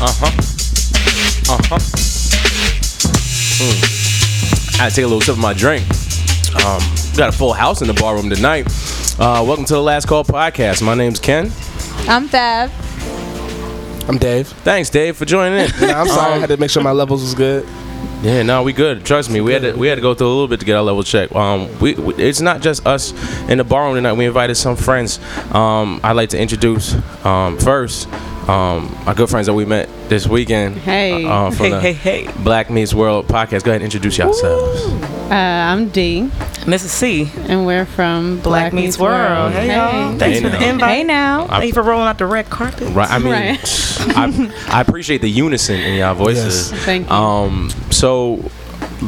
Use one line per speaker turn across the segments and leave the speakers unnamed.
Uh huh. Uh huh. Mm. I had to take a little sip of my drink. Um, got a full house in the bar room tonight. Uh, welcome to the Last Call podcast. My name's Ken.
I'm Fab.
I'm Dave.
Thanks, Dave, for joining in.
Yeah, I'm sorry. I had to make sure my levels was good.
Yeah, no, we good. Trust me, we had to we had to go through a little bit to get our level checked. Um, we, we it's not just us in the barroom tonight. We invited some friends. Um, I'd like to introduce um first um my good friends that we met this weekend.
Hey.
uh, from
Hey,
the
hey, hey.
Black Meets World podcast. Go ahead and introduce yourselves.
Uh, I'm D,
And this is C.
and we're from
Black Meets World. Hey, y'all. Thanks
Hey,
for the invite.
Hey now.
Thank you for rolling out the red carpet.
Right. I mean,
Right.
I, I appreciate the unison in y'all voices.
Yes. Thank you.
Um, so,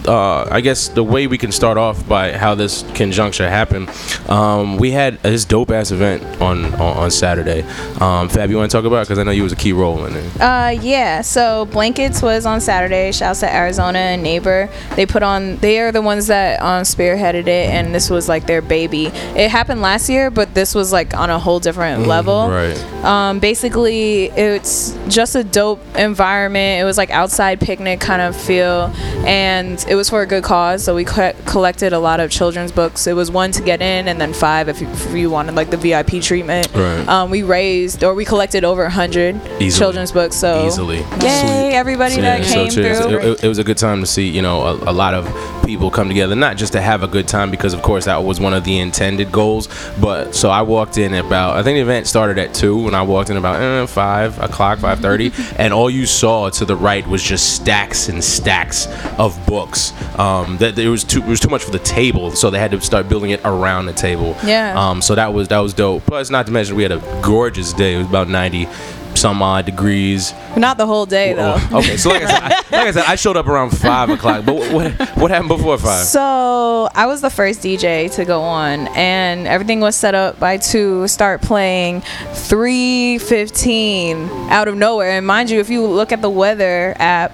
uh, I guess the way we can start off by how this conjuncture happened, um, we had this dope ass event on on, on Saturday. Um, Fab, you want to talk about? Because I know you was a key role in it.
Uh, yeah. So blankets was on Saturday. Shouts to Arizona and Neighbor. They put on. They are the ones that um, spearheaded it, and this was like their baby. It happened last year, but this was like on a whole different level.
Right.
Um, basically, it's just a dope environment. It was like outside picnic kind of feel, and it was for a good cause. So we co- collected a lot of children's books. It was one to get in, and then five if you, if you wanted like the VIP treatment.
Right.
Um, we raised or we collected over a hundred children's books. So
Easily.
yay everybody that
so
came
cheers.
through.
It, it- it was a good time to see, you know, a, a lot of people come together, not just to have a good time, because of course that was one of the intended goals. But so I walked in about, I think the event started at two, and I walked in about eh, five o'clock, five thirty, and all you saw to the right was just stacks and stacks of books. Um, that there was too, it was too much for the table, so they had to start building it around the table.
Yeah.
Um, so that was that was dope. Plus, not to mention we had a gorgeous day. It was about ninety some odd degrees.
Not the whole day though.
Okay, so like I, said, I, like I said, I showed up around five o'clock. But what, what what happened before five?
So I was the first DJ to go on, and everything was set up by two. Start playing three fifteen out of nowhere. And mind you, if you look at the weather app.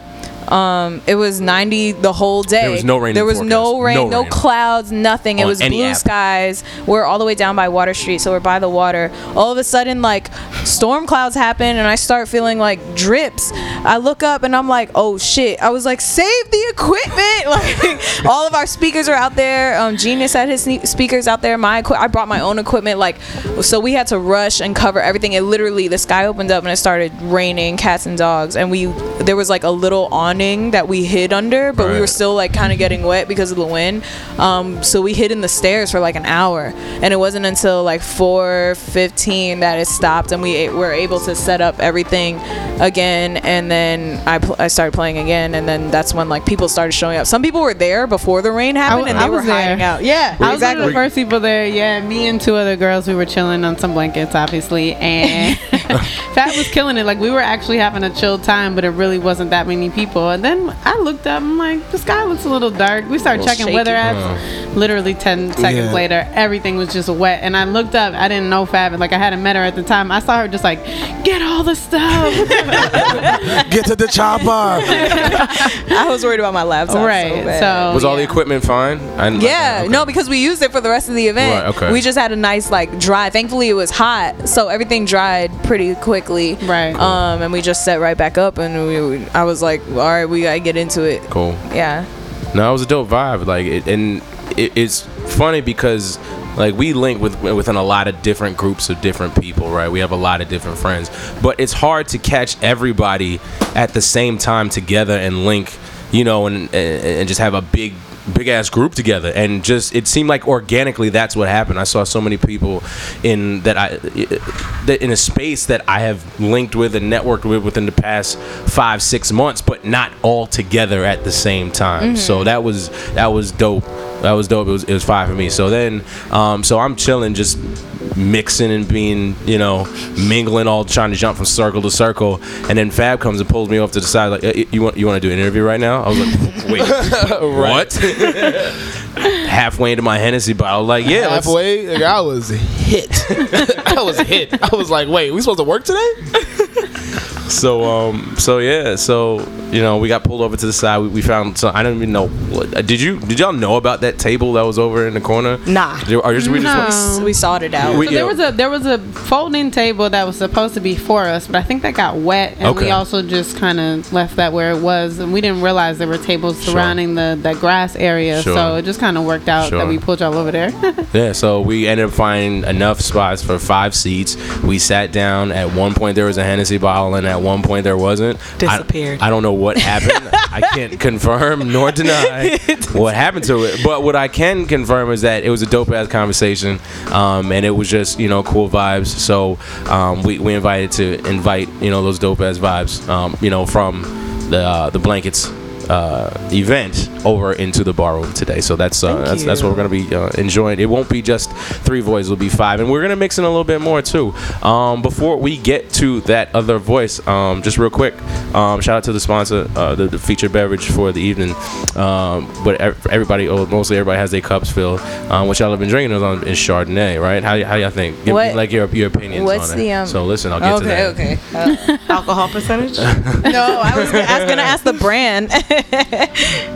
Um, it was 90 the whole day.
There was no rain
There was no rain,
No
no,
rain.
clouds, nothing. It was blue
app.
skies. We're all the way down by Water Street, so we're by the water. All of a sudden, like storm clouds happen, and I start feeling like drips. I look up and I'm like, oh shit! I was like, save the equipment! Like all of our speakers are out there. Um, Genius had his speakers out there. My equi- I brought my own equipment. Like, so we had to rush and cover everything. It literally the sky opened up and it started raining cats and dogs, and we there was like a little awning that we hid under, but we were still like kind of getting wet because of the wind. Um, so we hid in the stairs for like an hour, and it wasn't until like 4:15 that it stopped, and we were able to set up everything again. And then I pl- I started playing again, and then that's when like people started showing up. Some people were there before the rain happened,
w-
and
I
they were
was there.
hiding out. Yeah,
I was one of the first people there. Yeah, me and two other girls. We were chilling on some blankets, obviously, and Fab was killing it. Like we were actually having a chill time, but it really wasn't that many people. And then I looked up. I'm like, the sky looks a little dark. We started checking
shaky.
weather apps. Oh. Literally ten seconds
Yeah.
later, everything was just wet. And I looked up. I didn't know Fab. Like I hadn't met her at the time. I saw her just like, get all the stuff.
Get to the chopper.
I was worried about my laptop.
right.
So.
So
Was all the equipment fine? I didn't-
Yeah,
okay.
no, because we used it for the rest of the event.
Right, okay.
We just had a nice like dry. Thankfully, it was hot, so everything dried pretty quickly.
Right.
Um, and we just set right back up, and we. I was like, all right, we gotta get into it.
Cool.
Yeah.
No, it was a dope vibe. Like, it, and it, it's funny because like we link with within a lot of different groups of different people, right? We have a lot of different friends, but it's hard to catch everybody at the same time together and link, you know, and and, and just have a big big ass group together. And just it seemed like organically that's what happened. I saw so many people in that i that in a space that i have linked with and networked with within the past five six months but not all together at the same time. So that was that was dope. That was dope. It was, it was fine for me. So then um so i'm chilling just mixing and being, you know, mingling, all trying to jump from circle to circle. And then Fab comes and pulls me off to the side, like, "Uh, "You want you want to do an interview right now?" I was like, "Wait, what?" Halfway into my Hennessy bottle, like, "Yeah,
Halfway, like, I was hit. I was hit. I was like, wait, we supposed to work today?
So um so yeah so you know we got pulled over to the side we, we found some I don't even know what, uh, did you did y'all know about that table that was over in the corner
Nah.
Did- or just, we just
No.
We sought it out.
We-
So
yeah.
there was a there was a folding table that was supposed to be for us, but I think that got wet, and
Okay.
we also just kind of left that where it was, and we didn't realize there were tables
Sure.
surrounding the the grass area,
Sure.
so it just kind of worked out
Sure.
that we pulled y'all over there.
Yeah, so we ended up finding enough spots for five seats. We sat down. At one point, there was a Hennessy bottle, and at one point, there wasn't. I-
Disappeared.
I, don't know what happened. I can't confirm nor deny what happened to it. But what I can confirm is that it was a dope ass conversation, um, and it was just you know cool vibes. So um, we we invited to invite you know those dope ass vibes, um, you know from the uh, the blankets uh, event over into the bar room today. So that's uh, that's, that's what we're gonna be uh, enjoying. It won't be just three voices; it'll be five, and we're gonna mix in a little bit more too. Um, before we get to that other voice, um, just real quick, um, shout out to the sponsor, uh, the, the featured beverage for the evening. Um, but everybody, or mostly everybody, has their cups filled. Um, what y'all have been drinking is, on, is Chardonnay, right? How, y- how y'all think? Give me like your your opinions
what's
on it.
the, um,
so listen, I'll get to that.
okay, okay. Uh,
Alcohol percentage?
no, I was, I was gonna ask the brand.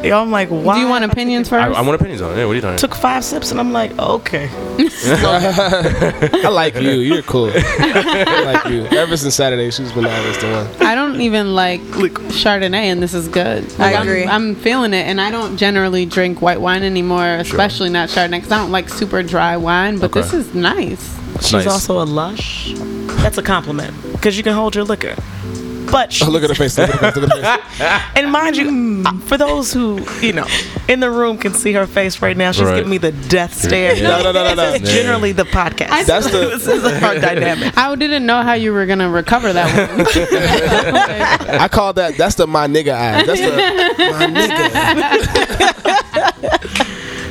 Yo, I'm like, why?
Do you want opinions first?
I, I want opinions on it. What are you talking?
Took five sips and I'm like, okay.
I like you. You're cool. I like you. Ever since Saturday, she's been always the one.
I don't even like Chardonnay, and this is good.
I agree.
I'm, I'm feeling it, and I don't generally drink white wine anymore, especially not Chardonnay, because I don't like super dry wine. But
Okay.
this is nice.
It's
She's
nice.
also a lush. That's a compliment because you can hold your liquor. But she,
Oh, look at her face. Look at her face. Look at her face.
and mind you, uh, for those who you know in the room can see her face right now, she's
Right.
giving me the death stare.
Yeah.
No, no, no, no, no.
This is generally the podcast.
That's the-
this is our dynamic.
I didn't know how you were gonna recover that one.
I call that. That's the my nigga eye. That's the my nigga.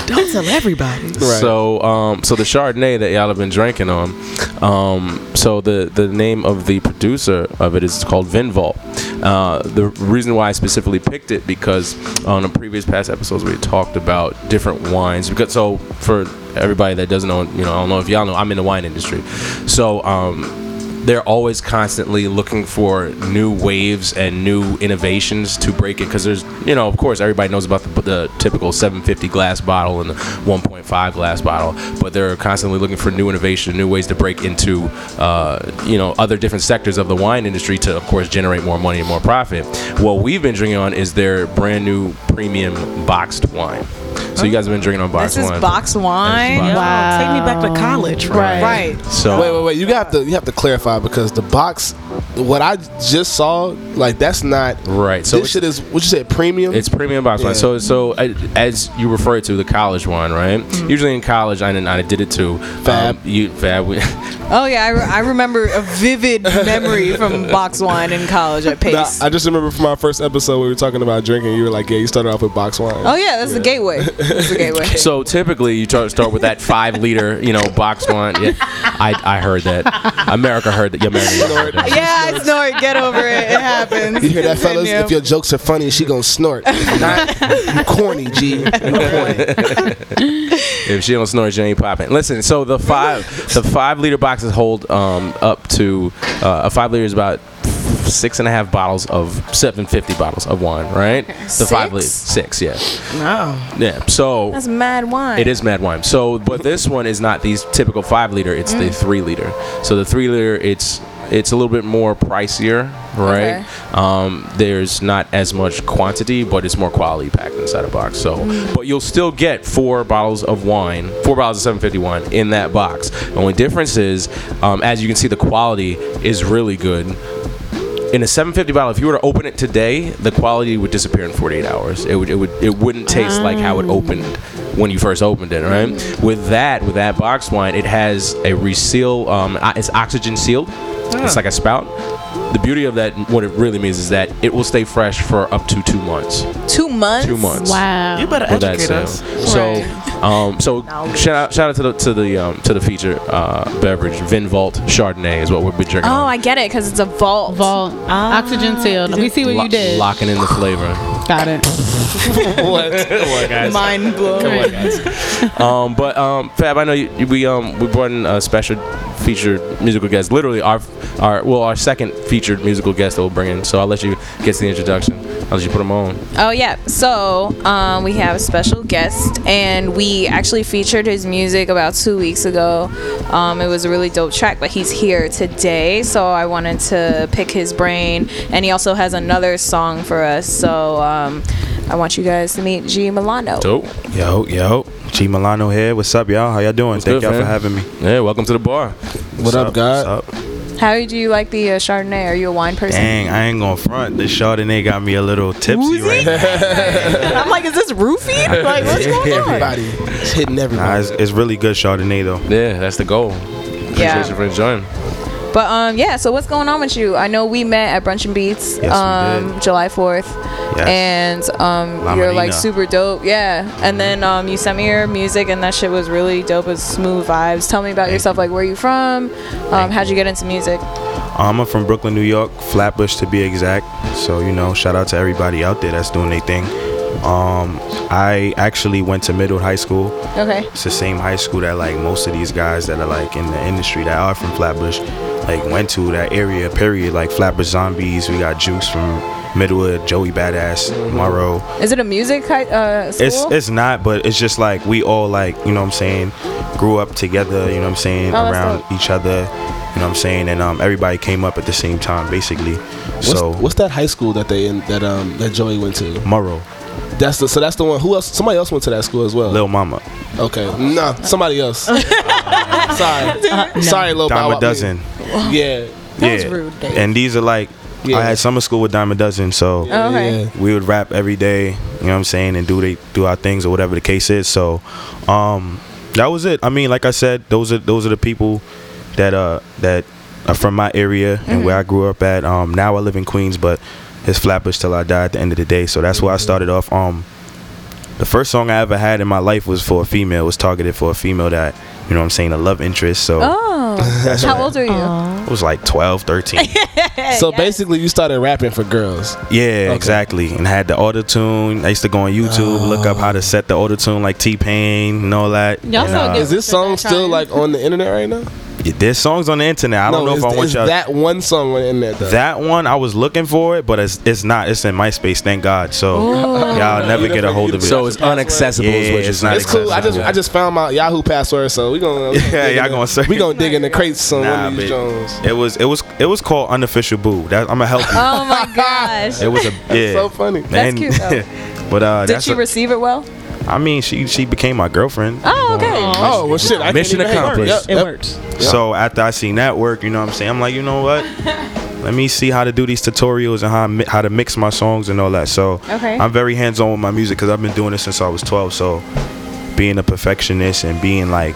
Don't tell everybody.
Right.
So, um, so the Chardonnay that y'all have been drinking on, um, so the the name of the producer of it is called Vinvault. Uh, the reason why I specifically picked it because on the previous past episodes we had talked about different wines. Because so for everybody that doesn't know, you know, I don't know if y'all know, I'm in the wine industry, so. Um, they're always constantly looking for new waves and new innovations to break it because there's you know of course everybody knows about the, the typical 750 glass bottle and the 1.5 glass bottle but they're constantly looking for new innovation new ways to break into uh, you know other different sectors of the wine industry to of course generate more money and more profit. What we've been drinking on is their brand new premium boxed wine so you guys have been drinking on boxed
this is
wine
box wine.
box-
Wow. Take me back to college.
Right.
Right.
so
Wait, wait, wait. You have to you have to clarify because the box, what I just saw, like that's not.
right so
this
it's-
shit is what you said premium.
It's premium box wine.
Yeah.
So, so uh, as you refer to the college wine, right? Usually in college, I, didn't- I did it too.
Fab.
Um, you fab. we-
Oh yeah, I, re- I remember a vivid memory from box wine in college at
Nah,
Pace.
I just remember from our first episode we were talking about drinking. You were like, "Yeah, you started off with box wine."
oh yeah, that's the gateway. That's the gateway.
so typically, you start start with that five liter, you know, box wine. Yeah, I, I heard that. America heard that. Yeah, America heard that.
yeah, I snort. Get over it. It happens.
You hear that, fellas?
Continue.
If your jokes are funny, she gonna snort. If not, you corny, G. You corny.
If she don't snort, she ain't popping. Listen, so the five the five liter boxes hold um, up to uh, a five liter is about six and a half bottles of 750 bottles of wine, right? The five liter
Six?
six, yeah,
No.
yeah. So
That's mad wine.
It is mad wine. So, but this one is not these typical five liter. It's the three liter. So the three liter, it's it's a little bit more pricier, right?
Okay.
Um, there's not as much quantity, but it's more quality packed inside a box. So, but you'll still get four bottles of wine, four bottles of 751 in that box. The only difference is, um, as you can see, the quality is really good in a 750 bottle, if you were to open it today, the quality would disappear in 48 hours. It would, it would, it wouldn't taste like how it opened when you first opened it, right? With that, with that box wine, it has a reseal. Um, it's oxygen sealed. It's like a spout. The beauty of that, what it really means, is that it will stay fresh for up to two months.
two months.
Two months.
Wow.
You better
With that
educate us.
So,
Right.
um, so shout out, shout out to the to the um, to the feature uh, beverage, Vin Vault Chardonnay is what we've been drinking.
Oh,
on.
I get it because it's a vault.
Vault. Oxygen sealed. We see what
Lo-
you did.
Locking in the flavor.
Got it.
Mind blown.
um, but um, Fab, I know you, we um we brought in a special featured musical guest. Literally our our well our second featured musical guest that we'll bring in. So I'll let you get to the introduction. I'll let you put them on.
Oh yeah. So um, we have a special guest, and we actually featured his music about two weeks ago. Um, it was a really dope track, but he's here today, so I wanted to pick his brain, and he also has another song for us. So um, I want you guys to meet G Milano.
Dope.
Yo, yo. G Milano here. What's up, y'all? How y'all doing? Thank
good,
y'all for having me.
Yeah, welcome to the bar.
What up, God?
What's up?
How do you like the uh, Chardonnay? Are you a wine person?
Dang, I ain't gonna front. The Chardonnay got me a little tipsy right now.
I'm like, is this roofie? Like, what's going on?
Everybody, it's hitting
Nah,
everybody.
it's, it's really good Chardonnay though.
Yeah, that's the goal. Appreciate
Yeah.
you for enjoying.
But um, yeah. So what's going on with you? I know we met at Brunch and Beats,
Yes,
um. July fourth,
Yes.
and um,
La
you're like super dope. Yeah. And then um, you sent me your music, and that shit was really dope. It's smooth vibes. Tell me about
Thank
yourself.
you.
Like, where you from? Um, how'd you get into music?
Um, I'm from Brooklyn, New York, Flatbush to be exact. So you know, shout out to everybody out there that's doing their thing. Um, I actually went to Murrow High School.
Okay.
It's the same high school that like most of these guys that are like in the industry that are from Flatbush, like went to that area. Period. Like Flatbush Zombies. We got Juice from Middlewood, Joey Badass, Murrow.
Is it a music uh, school?
It's it's not, but it's just like we all like you know what I'm saying, grew up together. You know what I'm saying,
Oh,
around each other. You know what I'm saying, and um, everybody came up at the same time, basically.
What's,
so
what's that high school that they in, that um that Joey went to?
Murrow,
That's the so that's the one. Who else? Somebody else went to that school as well.
Lil Mama,
Okay, nah, somebody else. Sorry, sorry, Lil Bow
Dime
Wow.
a dozen.
Yeah,
yeah,
was rude, Dave.
and these are like.
Yeah.
I had summer school with Diamond a Dozen, so
Oh, okay.
yeah.
we would rap every day, you know what I'm saying, and do they do our things or whatever the case is. So, um, that was it. I mean, like I said, those are those are the people that uh that are from my area and where I grew up at. Um, now I live in Queens, but it's Flatbush till I die at the end of the day. So that's where I started off. Um, the first song I ever had in my life was for a female. Was targeted for a female that you know what I'm saying a love interest. So
Oh.
that's
How old are you?
It was like 12, 13.
So basically, you started rapping for girls.
Yeah,
Okay.
exactly. And had the auto tune. I used to go on YouTube, look up how to set the auto tune like T Pain and all that.
Y'all
And,
so
uh.
Is this song still like on the internet right now?
Yeah, There's songs on the internet. I don't know if I want
is
y'all.
that one song on the internet though.
that one I was looking for it, but it's it's not. It's in MySpace. Thank God. So
Oh.
y'all never get a hold of it.
So it's unaccessible. is
Yeah,
what you're
it's not
saying.
it's cool. I just
accessible.
I just found my Yahoo password, so we gonna we
Yeah, y'all gonna search.
we gonna dig in the crates on
Nah,
one of these Jones.
it was it was it was called unofficial boo. That I'm gonna help you.
Oh my gosh.
It was a yeah.
so funny.
That's cute, though.
but uh,
Did
that's
she
a-
receive it well?
I mean, she she became my girlfriend.
Oh, okay.
Oh well, shit. I
Mission
can't even
accomplished.
Yep,
It
yep.
works.
So after I seen that work, you know what I'm saying? I'm like, you know what? Let me see how to do these tutorials and how mi- how to mix my songs and all that. So
Okay.
I'm very hands on with my music because I've been doing this since I was 12. So being a perfectionist and being like,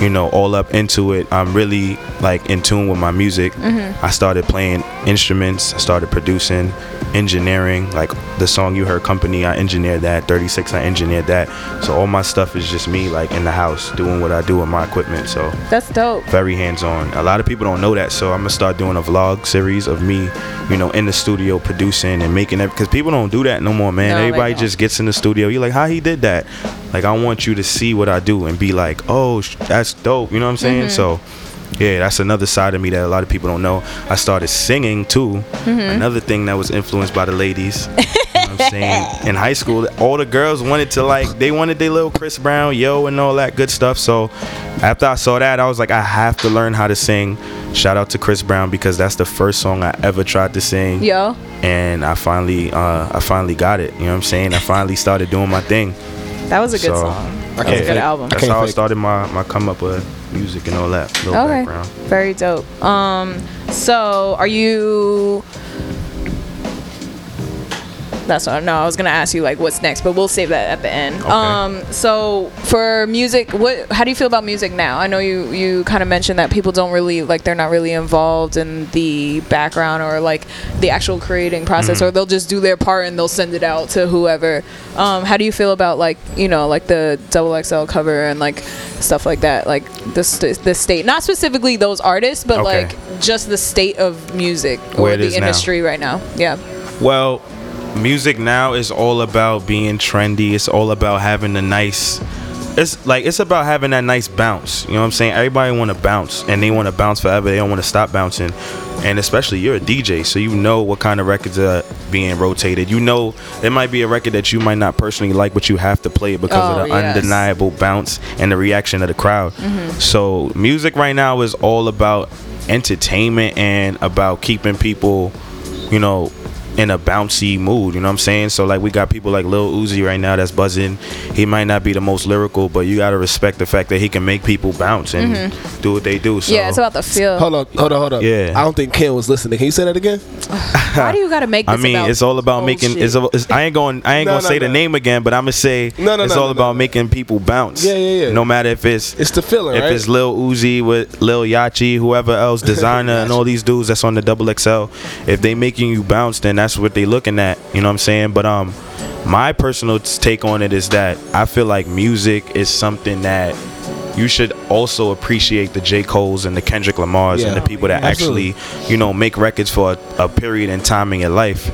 you know, all up into it, I'm really like in tune with my music.
Mm-hmm.
I started playing instruments. I started producing, engineering. Like the song you heard, "Company," I engineered that. 36, I engineered that. So all my stuff is just me, like in the house, doing what I do with my equipment. So
That's dope.
very hands-on. A lot of people don't know that, so I'm gonna start doing a vlog series of me, you know, in the studio producing and making it because people don't do that no more, man.
No,
Everybody just gets in the studio. You're like, how he did that? Like, I want you to see what I do and be like, oh, sh- that's dope. You know what I'm saying? Mm-hmm. So. Yeah, that's another side of me that a lot of people don't know. I started singing too. Another thing that was influenced by the ladies. You know what I'm saying? In high school, all the girls wanted to like they wanted their little Chris Brown, yo, and all that good stuff. So after I saw that, I was like, I have to learn how to sing. Shout out to Chris Brown because that's the first song I ever tried to sing.
Yo.
And I finally uh I finally got it. You know what I'm saying? I finally started doing my thing.
That was a good
So,
song.
I
That was a good album.
That's how I started my, my come up with music and all that.
Okay.
background.
Very dope. Um, so are you? That's what. No, I was gonna ask you like what's next, but we'll save that at the end.
Okay.
Um, so for music, what? How do you feel about music now? I know you you kind of mentioned that people don't really like they're not really involved in the background or like the actual creating process,
Mm-hmm.
or they'll just do their part and they'll send it out to whoever. Um, how do you feel about like you know like the double XL cover and like stuff like that, like the st- the state, not specifically those artists, but
Okay.
like just the state of music or
Where it
the
is now.
industry right now. Yeah.
Well, music now is all about being trendy. It's all about having a nice it's like it's about having that nice bounce. You know what I'm saying? Everybody want to bounce, and they want to bounce forever. They don't want to stop bouncing. And especially you're a DJ, so you know what kind of records are being rotated. You know there might be a record that you might not personally like, but you have to play it because
Oh,
of the
yes.
undeniable bounce and the reaction of the crowd. Mm-hmm. So music right now is all about entertainment and about keeping people, you know, in a bouncy mood. You know what I'm saying? So like we got people like Lil Uzi right now that's buzzing. He might not be the most lyrical, but you gotta respect the fact that he can make people bounce and mm-hmm. do what they do. So
yeah, it's about the feel.
Hold on, hold on, hold on.
Yeah.
I don't think Ken was listening. Can you say that again?
Why do you gotta make? This
I mean,
about
it's all about oh, making. It's, it's, I ain't going. I ain't
No,
gonna
no,
say the name again, but I'm gonna say
No, no,
it's
no,
all
no,
about
no.
making people bounce.
Yeah, yeah, yeah.
No matter if it's
It's the feeling, right?
if
right?
it's Lil Uzi with Lil Yachty, whoever else, Desiigner, and all these dudes that's on the double XL, if they making you bounce, then that's what they looking at. You know what I'm saying? But um, my personal take on it is that I feel like music is something that you should also appreciate the J. Cole's and the Kendrick Lamar's and the people that
Absolutely.
actually, you know, make records for a, a period in time in your life.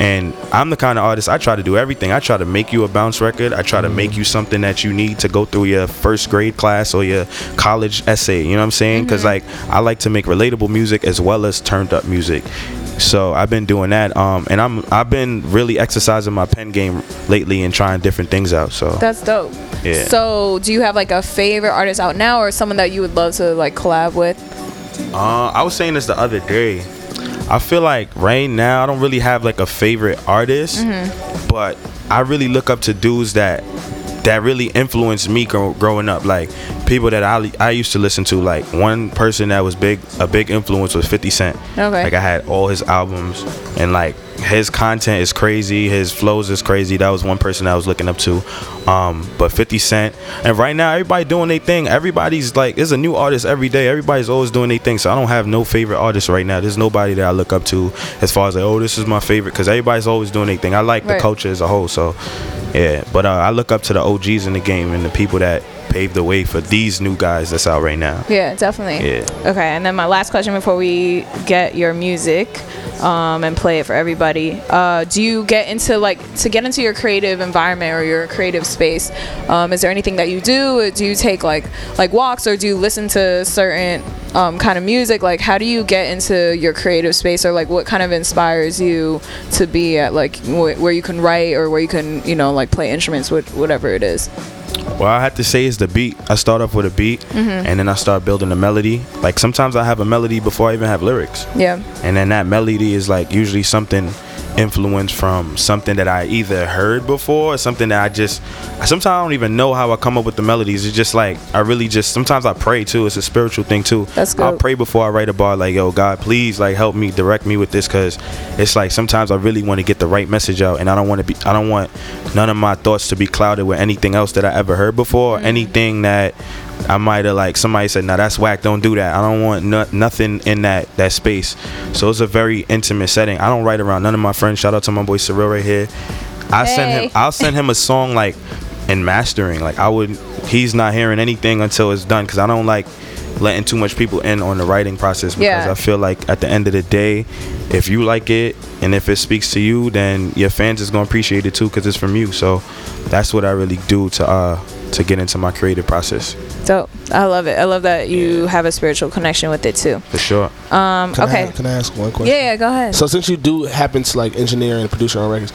And I'm the kind of artist I try to do everything. I try to make you a bounce record. I try to make you something that you need to go through your first grade class or your college essay. You know what I'm saying? Because like I like to make relatable music as well as turned up music. So I've been doing that, um, and I'm I've been really exercising my pen game lately and trying different things out. So
That's dope.
Yeah.
So, do you have like a favorite artist out now, or someone that you would love to like collab with?
Uh, I was saying this the other day. I feel like right now I don't really have like a favorite artist, but I really look up to dudes that that really influenced me grow, growing up. Like people that I I used to listen to. Like one person that was big, a big influence was 50 Cent.
Okay.
Like I had all his albums, and like his content is crazy. His flows is crazy. That was one person I was looking up to. Um, but 50 Cent, and right now everybody doing their thing. Everybody's like, there's a new artist every day. Everybody's always doing their thing. So I don't have no favorite artist right now. There's nobody that I look up to as far as like, oh, this is my favorite, because everybody's always doing their thing. I like the culture as a whole. So yeah, but uh, I look up to the OGs in the game and the people that paved the way for these new guys that's out right now.
Yeah, definitely.
Yeah.
Okay, and then my last question before we get your music um, and play it for everybody. Uh, do you get into like to get into your creative environment or your creative space? Um, is there anything that you do? Do you take like like walks or do you listen to certain um, kind of music? Like, how do you get into your creative space or like what kind of inspires you to be at like wh- where you can write or where you can you know like play instruments, with whatever it is?
Well, I have to say is the beat. I start off with a beat, mm-hmm. and then I start building a melody. Like sometimes I have a melody before I even have lyrics,
Yeah.
and then that melody is like usually something influenced from something that I either heard before or something that I just. Sometimes I don't even know how I come up with the melodies. It's just like I really just. Sometimes I pray too. It's a spiritual thing too.
That's good.
I'll pray before I write a bar. Like yo, God, please like help me, direct me with this, cause it's like sometimes I really want to get the right message out, and I don't want to be. I don't want none of my thoughts to be clouded with anything else that I ever heard before, or anything that I might have like somebody said, "Nah, that's whack. Don't do that." I don't want no, nothing in that that space. So it's a very intimate setting. I don't write around none of my friends. Shout out to my boy Cyril right here. I send him. I'll send him a song like in mastering. Like I would. He's not hearing anything until it's done because I don't like letting too much people in on the writing process because
Yeah.
I feel like at the end of the day, if you like it and if it speaks to you, then your fans is gonna appreciate it too because it's from you. So that's what I really do to uh to get into my creative process
Dope. I love it. I love that you have a spiritual connection with it too.
for sure.
Um,
Can
okay.
I, can I ask one question?
yeah, yeah, go ahead.
So since you do happen to like engineer and produce your own records,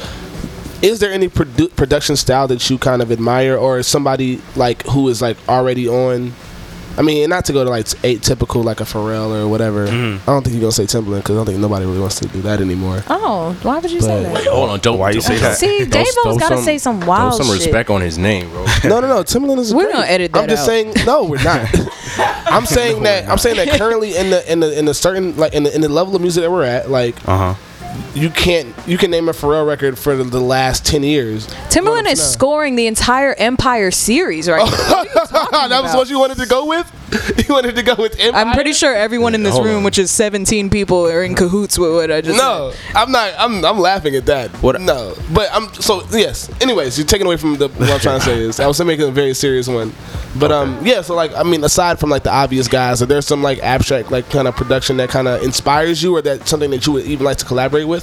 is there any produ- production style that you kind of admire, or is somebody like who is like already on? I mean, not to go to like eight typical like a Pharrell or whatever.
Mm-hmm.
I don't think you're gonna say Timbaland because I don't think nobody really wants to do that anymore.
oh, why would you say that?
Wait, Hold on, don't.
Why you say that?
See,
Throw-
Davo's
throw
gotta say some wild
Throw some
shit.
respect on his name, bro.
no, no, no. Timbaland is.
We're
great.
gonna edit
I'm just
out.
saying. No, we're not. I'm saying that. I'm saying that currently in the in the in the certain like in the in the level of music that we're at, like
Uh huh.
You can't you can name a Pharrell record for the, the last ten years.
Timbaland is
No.
scoring the entire Empire series right now.
that was what you wanted to go with. You wanted to go with Empire.
I'm pretty sure everyone in this
Hold
room,
on.
which is 17 people, are in cahoots with what I just said.
No, I'm not. I'm I'm laughing at that.
What-
No, but I'm so yes. Anyways, you're taking away from the what I'm trying to say is I was making a very serious one, but um yeah. So like I mean, aside from like the obvious guys, are there some like abstract like kind of production that kind of inspires you, or that something that you would even like to collaborate with?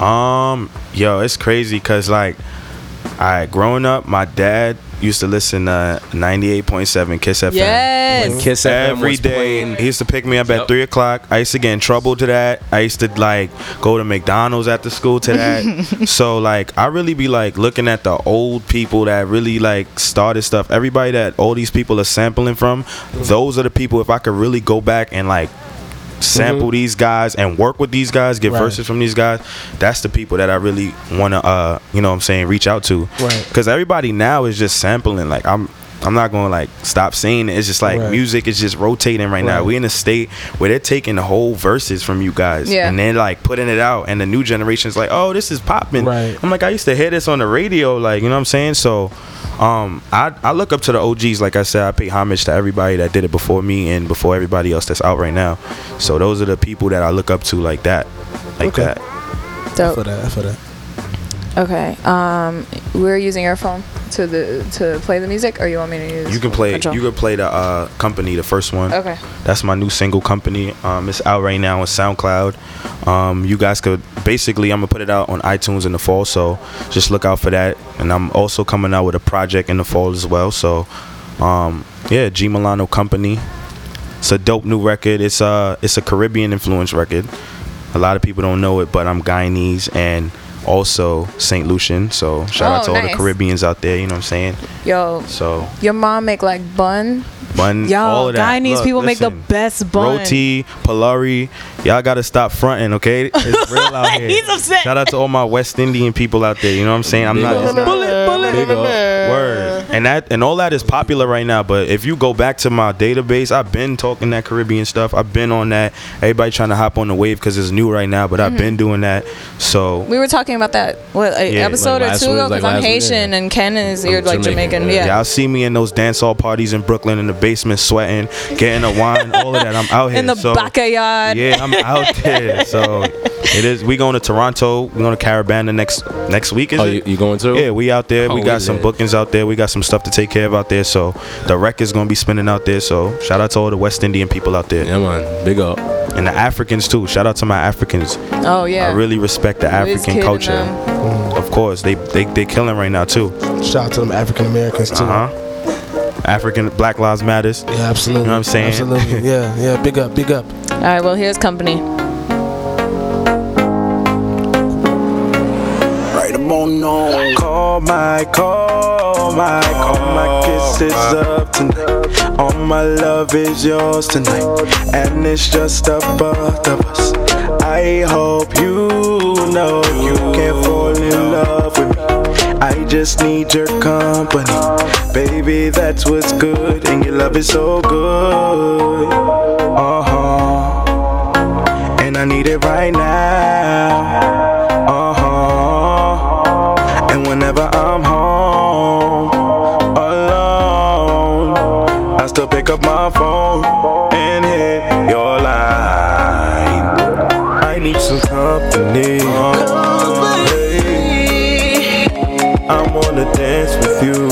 Um, yo, it's crazy because like, I growing up, my dad used to listen to 98.7 Kiss FM.
Yes.
When Kiss FM
Every
was playing-
he used to pick me up at
Yep.
three o'clock. I used to get in trouble to that. I used to like go to McDonald's after school to that. so like, I really be like looking at the old people that really like started stuff. Everybody that all these people are sampling from, those are the people. If I could really go back and like sample these guys and work with these guys, get
Right.
verses from these guys, that's the people that I really want to, uh, you know what I'm saying, reach out to.
Right.
Because everybody now is just sampling. Like, I'm. I'm not gonna like stop saying it. It's just like
Right.
music is just rotating right, now.
Right.
We in a state where they're taking the whole verses from you guys,
Yeah.
and they're like putting it out, and the new generation's like, oh, this is popping.
Right.
I'm like, I used to hear this on the radio, like you know what I'm saying. So, um, I I look up to the OGs. Like I said, I pay homage to everybody that did it before me and before everybody else that's out right now. So those are the people that I look up to like that, like
Okay.
that.
For that, for that.
Okay. Um, we're using your phone to the to play the music, or you want me to use?
You can play.
Control?
You can play the uh, company, the first one.
Okay.
That's my new single company. Um, it's out right now on SoundCloud. Um, you guys could basically, I'm gonna put it out on iTunes in the fall, so just look out for that. And I'm also coming out with a project in the fall as well. So, um, yeah, G Milano Company. It's a dope new record. It's a it's a Caribbean influence record. A lot of people don't know it, but I'm Guyanese and also St. Lucian. So shout out
Oh,
to all the. Caribbeans out there. You know what I'm saying?
Yo,
So
your mom make like bun.
bun, Y'all, of that.
Guyanese
Look,
people make the best bun.
Roti, Polari, y'all gotta stop fronting, okay? It's real out here.
He's upset.
Shout out to all my West Indian people out there. You know what I'm saying? I'm not. it's not-
Big up.
Word. And that and all that is popular right now. But if you go back to my database, I've been talking that Caribbean stuff. I've been on that. Everybody trying to hop on the wave because it's new right now. But I've been mm-hmm. doing that. So
We were talking about that what a
Yeah,
episode
like
or two
week,
ago
like
because I'm
last week,
Haitian
yeah.
and Ken is you're like
Jamaican,
Jamaican.
yeah.
Yeah.
y'all see me in those dance hall parties in Brooklyn in the basement, sweating, getting a wine, all of that. I'm out here.
In the
so,
backyard.
Yeah, I'm out there. So it is. We going to Toronto. We going to Caribana next next week. Is
Oh,
it?
you, you going to?
Yeah, we out there.
Oh,
we
we
got some
lit.
bookings out there. We got some stuff to take care of out there. So the record's gonna be spinning out there. So shout out to all the West Indian people out there
Yeah, man. Big up.
and the Africans too. Shout out to my Africans.
Oh yeah.
I really respect the African culture.
them.
Of course, they they they killing right now too.
Shout out to them African Americans too.
Uh huh. African Black Lives Matters.
Yeah, absolutely.
You know what I'm saying?
Absolutely. Yeah, yeah. Big up, big up.
All right. Well, here's company.
Right about now. Call my, call my, call my kisses up tonight. All my love is yours tonight. And it's just the both of us. I hope you know you can fall in love with me. I just need your company. Baby, that's what's good. And your love is so good. Uh huh. And I need it right now. Pick up my phone and hit your line. I need some company. Hey, I wanna dance with you.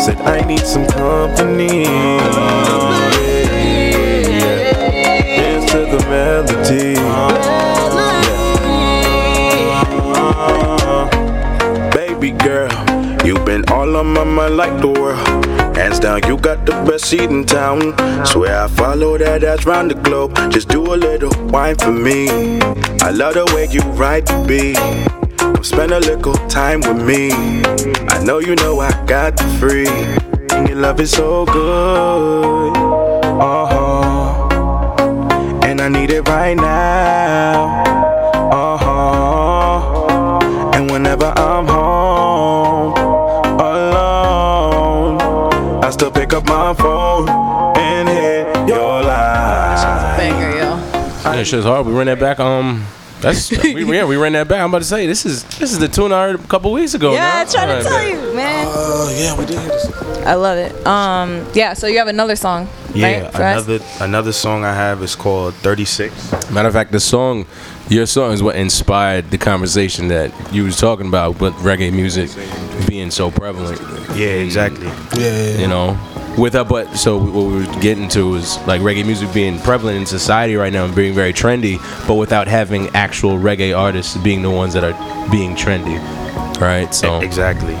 Said I need some company. Dance to the melody. Uh-huh. Baby girl, you've been all on my mind like the world. Hands down, you got the best seat in town. Swear I follow that ass round the globe. Just do a little wine for me. I love the way you ride the beat. Come spend a little time with me. I know you know I got the free. And your love is so good. Uh huh. And I need it right now.
Yeah, shit's hard. We ran that back. Um, that's we, yeah, we ran that back. I'm about to say this is this is the tune I heard a couple weeks ago.
Yeah, I
now.
tried to
Alright,
tell
bet.
you, man.
Uh, yeah, we did hear this.
I love it. Um, yeah. So you have another song,
Yeah,
right? for us?
another another song I have is called 36.
Matter of fact, the song, your song is what inspired the conversation that you was talking about with reggae music being so prevalent.
Yeah, exactly.
Yeah, yeah, yeah.
You know, with that, but so what we were getting to is like reggae music being prevalent in society right now and being very trendy, but without having actual reggae artists being the ones that are being trendy. right? So
Exactly.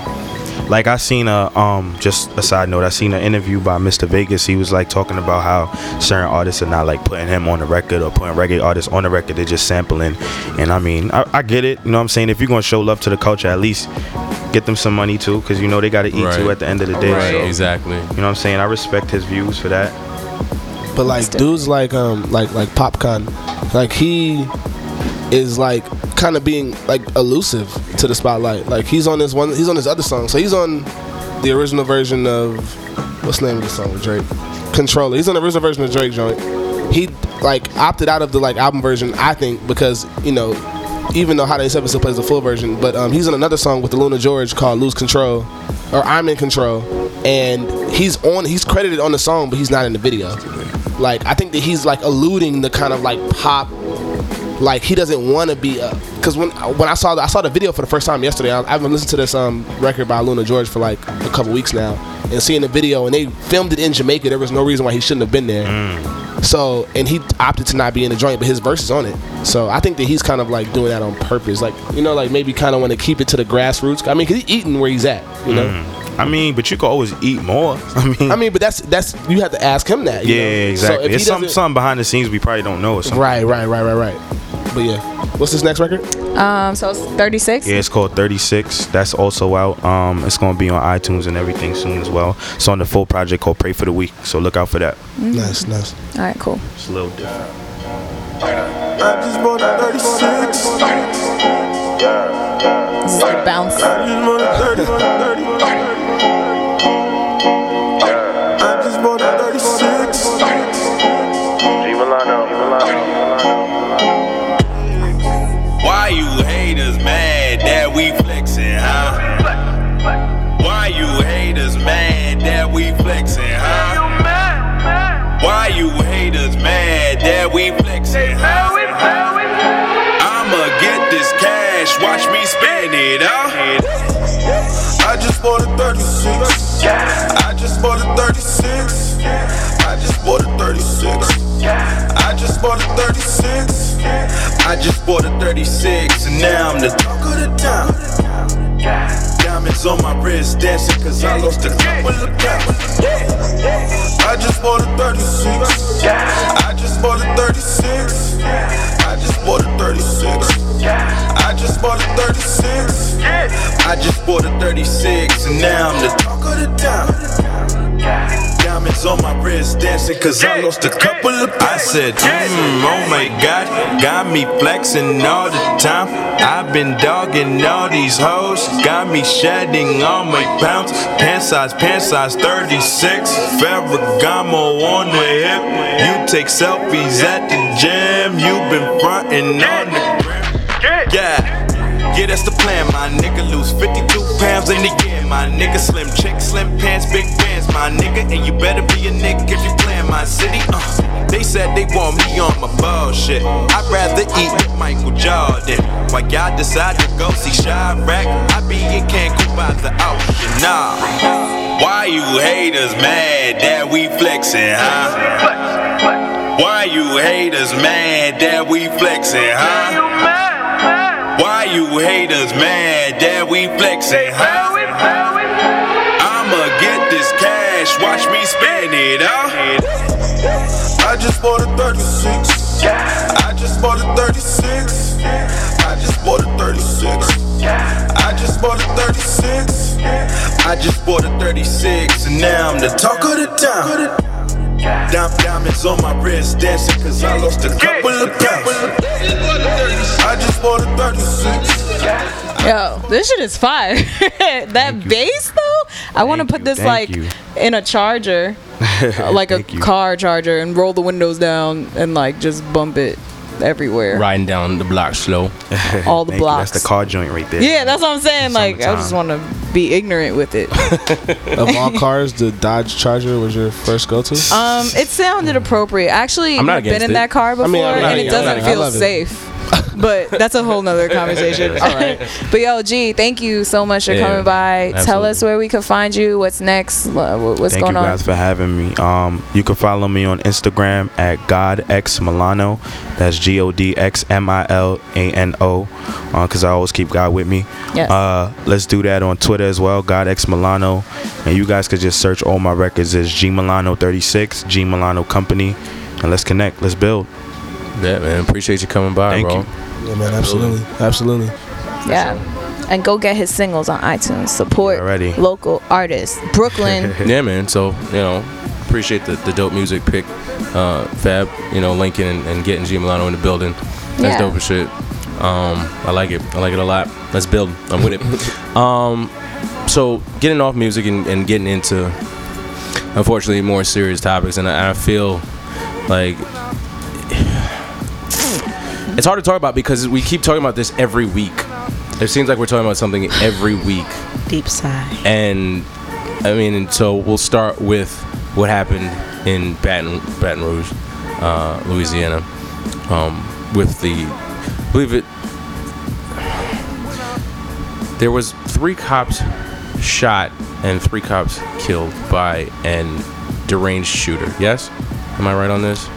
Like I seen a um just a side note, I seen an interview by Mr. Vegas. He was like talking about how certain artists are not like putting him on the record or putting reggae artists on the record, they're just sampling. And I mean, I, I get it, you know what I'm saying? If you're gonna show love to the culture, at least get them some money too, because you know they gotta eat
Right.
too at the end of the day.
right,
So,
exactly.
you know what I'm saying? I respect his views for that.
But like dudes like um like like Popcaan, like he is like kind of being like elusive to the spotlight. Like he's on this one, he's on this other song. So he's on the original version of what's the name of the song with Drake? Controlla. He's on the original version of Drake joint. He like opted out of the like album version, I think, because you know. Even though Hot 87 still plays the full version, but um, he's on another song with the AlunaGeorge called "Lose Control," or "I'm in Control," and he's on. He's credited on the song, but he's not in the video. Like I think that he's like alluding the kind of like pop, like he doesn't want to be. Because when when I saw the, I saw the video for the first time yesterday. I, I haven't listened to this um record by AlunaGeorge for like a couple weeks now, and seeing the video and they filmed it in Jamaica. There was no reason why he shouldn't have been there. So and he opted to not be in the joint, but his verse is on it. So I think that he's kind of like doing that on purpose, like you know, like maybe kind of want to keep it to the grassroots. I mean, cause he's eating where he's at, you know. Mm.
I mean, but you could always eat more. I mean,
I mean, but that's that's you have to ask him that.
yeah,
know?
exactly.
So
it's some something behind the scenes we probably don't know. Or something.
Right, right, right, right, right. But yeah, what's his next record?
Um, so it's 36.
Yeah, it's called 36. That's also out. Um, it's gonna be on iTunes and everything soon as well. It's on the full project called Pray for the Week. So look out for that. Mm-hmm.
Nice, nice.
All right, cool.
It's a little different.
I just bought a 36. Yeah.
This is like bounce.
Why you haters mad that we flexing, huh? Why you haters mad that we flexing, huh? Why you haters mad that we flexing, huh? I'ma get this cash, watch me spend it, huh?
I just bought a 36. I just bought a 36. I just bought a 36. I just bought a 36.
I just bought a 36 and now I'm the talk of the town. Diamonds on my wrist dancing cause I lost a couple of pounds.
I just bought a 36. I just bought a 36. I just bought a 36. I just bought a 36.
I just bought a 36 and now I'm the talk of the town. Diamonds on my wrist dancing cause I lost a couple of pounds. I said, mmm, oh my god, got me flexing all the time. I've been dogging all these hoes, got me shedding all my pounds. Pant size, pant size 36, Ferragamo on the hip. You take selfies at the gym, you been frontin' on the. Yeah, that's the plan, my nigga. Lose 52 pounds in a year, my nigga. Slim chick, slim pants, big bands, my nigga. And you better be a nigga if you plan my city. Uh, they said they want me on my bullshit. I'd rather eat with Michael Jordan. Why y'all decide to go see Chirac, I be in Cancun by the ocean. Nah, why you haters mad that we flexing, huh? Why you haters mad that we flexing, huh? Why you haters mad that we flexing, huh? I'ma get this cash, watch me spend it, huh?
I just bought a 36. I just bought a 36. I just bought a 36. I just bought a 36.
I just bought a 36 and now I'm the talk of the town. Dime diamonds on my wrist dancing cause I lost a couple of pounds.
I just bought a 36.
Yo, this shit is fire. that bass though, I want to put
you,
this
thank
like
you.
in a charger, like a
you.
car charger, and roll the windows down and like just bump it everywhere,
Riding down the block slow.
all the
Thank you.
blocks.
That's the car joint right there.
Yeah, that's what I'm saying. Like, I just want to be ignorant with it.
of all cars, the Dodge Charger was your first go-to.
Um, it sounded appropriate. Actually,
I'm not
I've been in
it.
that car before,
I'm not
and it doesn't feel
love it.
Safe. but that's a whole nother conversation.
All right.
but yo, G, thank you so much for
Yeah,
coming by. Tell us where we can find you. What's next? wha- wha- What's
Thank
going
you
on?
guys for having me. Um, you can follow me on Instagram at GodX Milano. That's G O D X M I L A N O. Because I always keep God with me.
Yes.
Uh, let's do that on Twitter as well, GodX Milano. And you guys could just search all my records as G Milano 36, G Milano Company, and let's connect. Let's build.
Yeah, man. Appreciate you coming by,
Thank
bro.
you.
Yeah, man, absolutely, absolutely.
yeah. And go get his singles on iTunes. Support
Already.
local artists. Brooklyn.
Yeah, man. So you know, appreciate the, the dope music pick, uh, Fab. You know, Lincoln and, and getting G Milano in the building. That's
Yeah.
dope as shit. Um, I like it. I like it a lot. Let's build. I'm with it. um, so getting off music and, and getting into, unfortunately, more serious topics, and I, I feel like it's hard to talk about because we keep talking about this every week. It seems like we're talking about something every week.
Deep sigh.
And I mean, and so we'll start with what happened in Baton Baton Rouge, uh, Louisiana, um, with the, I believe it. There was three cops shot and three cops killed by an deranged shooter. Yes, am I right on this?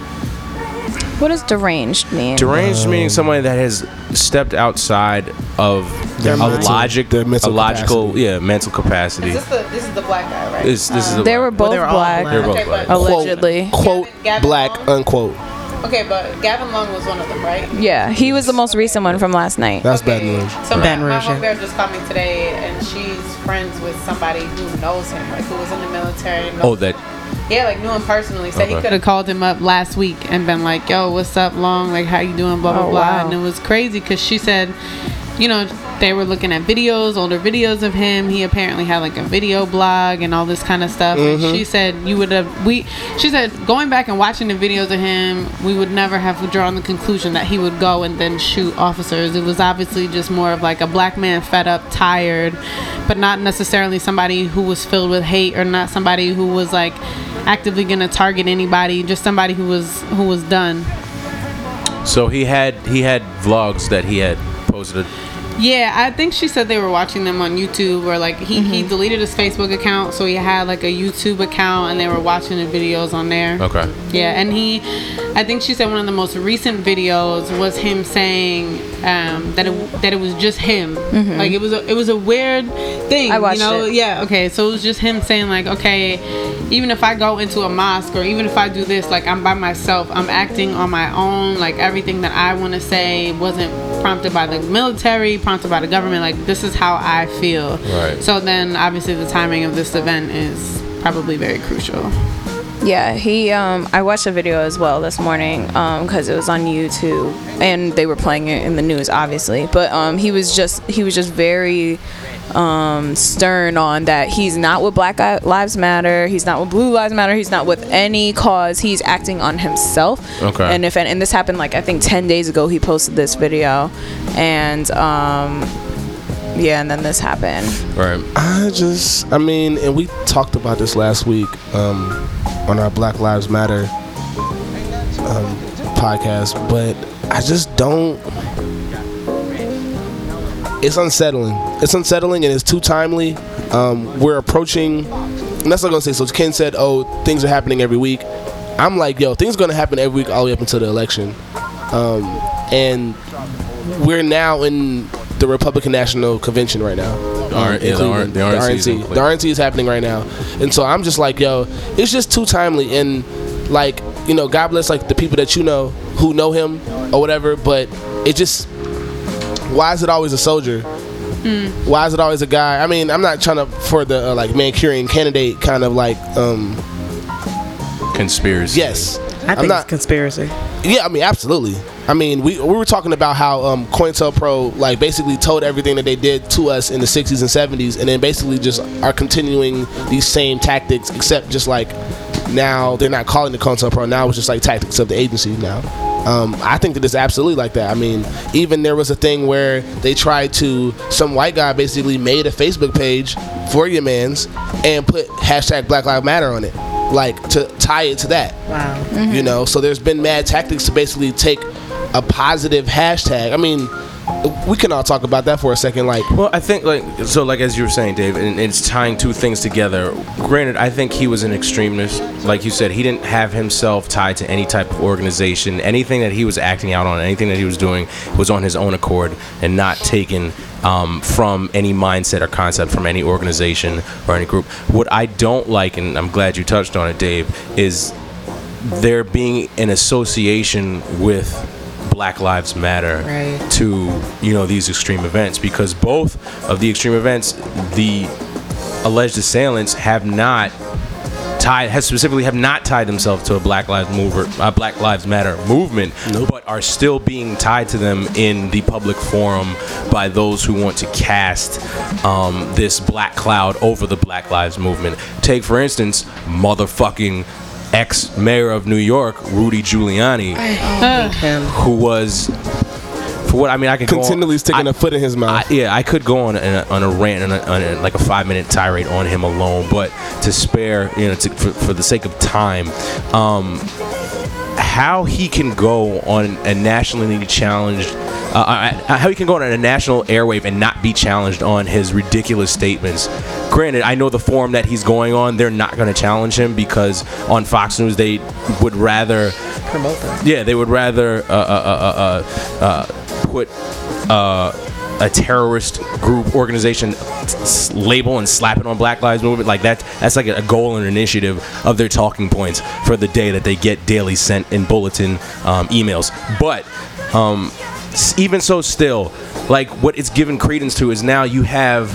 What does deranged mean?
Deranged meaning somebody that has stepped outside of
Their
a
mental-
logic,
their mental
a logical,
capacity.
yeah, mental capacity.
the this is the black guy, right?
This, this is a
they were both
they were all
black.
black.
They were both
Okay,
black.
but-
Allegedly.
Quote,
Gavin- Gavin
black,
Long?
unquote.
Okay, but Gavin Long was one of them, right?
Yeah, he was the most recent one from last night.
That's
Okay,
Baton Rouge.
So
Baton
my, my
Rouge, yeah.
homegirl just called me today, and she's friends with somebody who knows him, like who was in the military. knows-
Oh, that
yeah, like knew him personally. Said he could have called him up last week and been like, "Yo, what's up, Long? Like, how you doing? Blah blah
Oh,
blah."
wow.
And it was crazy because she said, you know, they were looking at videos, older videos of him. He apparently had like a video blog and all this kind of stuff. And mm-hmm. she said you would have we. She said going back and watching the videos of him, we would never have drawn the conclusion that he would go and then shoot officers. It was obviously just more of like a black man fed up, tired, but not necessarily somebody who was filled with hate or not somebody who was like actively gonna target anybody. Just somebody who was who was done.
So he had he had vlogs that he had posted.
Yeah, I think she said they were watching them on YouTube or like he, he deleted his Facebook account, so he had like a YouTube account and they were watching the videos on there.
Okay.
Yeah, and he, I think she said one of the most recent videos was him saying um, that it that it was just him. Like it was a it was a weird thing.
I watched
you know?
it.
Yeah. Okay. So it was just him saying like, okay, even if I go into a mosque or even if I do this, like I'm by myself, I'm acting on my own. Like everything that I want to say wasn't prompted by the military, prompted by the government. Like this is how I feel.
Right.
So then obviously the timing of this event is probably very crucial.
Yeah, he. Um, I watched a video as well this morning because it was on YouTube and they were playing it in the news, obviously. But um, he was just he was just very um, stern on that he's not with Black Lives Matter, he's not with Blue Lives Matter, he's not with any cause. He's acting on himself.
Okay.
And if and this happened like I think ten days ago, he posted this video, and um, yeah, and then this happened.
Right.
I just, I mean, and we talked about this last week um, on our Black Lives Matter um, podcast, but I just don't. It's unsettling. It's unsettling and it's too timely. Um, we're approaching, and that's what I'm gonna say. So Ken said, "Oh, things are happening every week." I'm like, "Yo, things are gonna happen every week all the way up until the election," um, and we're now in the Republican National Convention right now.
R-
in
yeah, the R-
Cleveland.
the RNC is
RNC. The RNC is happening right now, and so I'm just like, yo, it's just too timely, and like, you know, God bless like the people that you know who know him or whatever, but it just, why is it always a soldier? Why is it always a guy? I mean, I'm not trying to for the uh, like Manchurian candidate kind of like, um,
Conspiracy.
yes.
I
I'm
think
not,
it's conspiracy.
yeah, I mean, absolutely. I mean, we we were talking about how um, COINTELPRO like basically told everything that they did to us in the 60s and 70s, and then basically just are continuing these same tactics, except just like now they're not calling the COINTELPRO. Now it's just like tactics of the agency now. Um, I think that it's absolutely like that. I mean, even there was a thing where they tried to some white guy basically made a Facebook page for your man's and put hashtag Black Lives Matter on it, like to tie it to that
Wow.
you know so there's been mad tactics to basically take a positive hashtag. I mean, we can all talk about that for a second. Like,
Well, I think like so, like as you were saying, Dave, and it's tying two things together. Granted, I think he was an extremist. Like you said, he didn't have himself tied to any type of organization. Anything that he was acting out on, anything that he was doing, was on his own accord and not taken um, from any mindset or concept from any organization or any group. What I don't like, and I'm glad you touched on it, Dave, is there being an association with Black Lives Matter
Right.
to you know these extreme events because both of the extreme events, the alleged assailants have not tied has specifically have not tied themselves to a Black Lives Mover, uh, Black Lives Matter movement, but are still being tied to them in the public forum by those who want to cast um, this black cloud over the Black Lives movement. Take for instance, motherfucking ex mayor of New York, Rudy Giuliani, who was. For what I mean, I could go on-
continually sticking
I-
a foot in his mouth.
I, yeah, I could go on a, on a rant and a, on a, like a five minute tirade on him alone, but to spare, you know, to, for, for the sake of time, um, how he can go on a nationally challenged, uh, uh, how he can go on a national airwave and not be challenged on his ridiculous statements. Granted, I know the forum that he's going on, they're not going to challenge him because on Fox News they would rather
Promote them.
yeah, they would rather uh, uh, uh, uh, uh, put uh, a terrorist group organization label and slap it on Black Lives Movement like that. That's like a goal and initiative of their talking points for the day that they get daily sent in bulletin um, emails. But um, even so, still, like what it's given credence to is now you have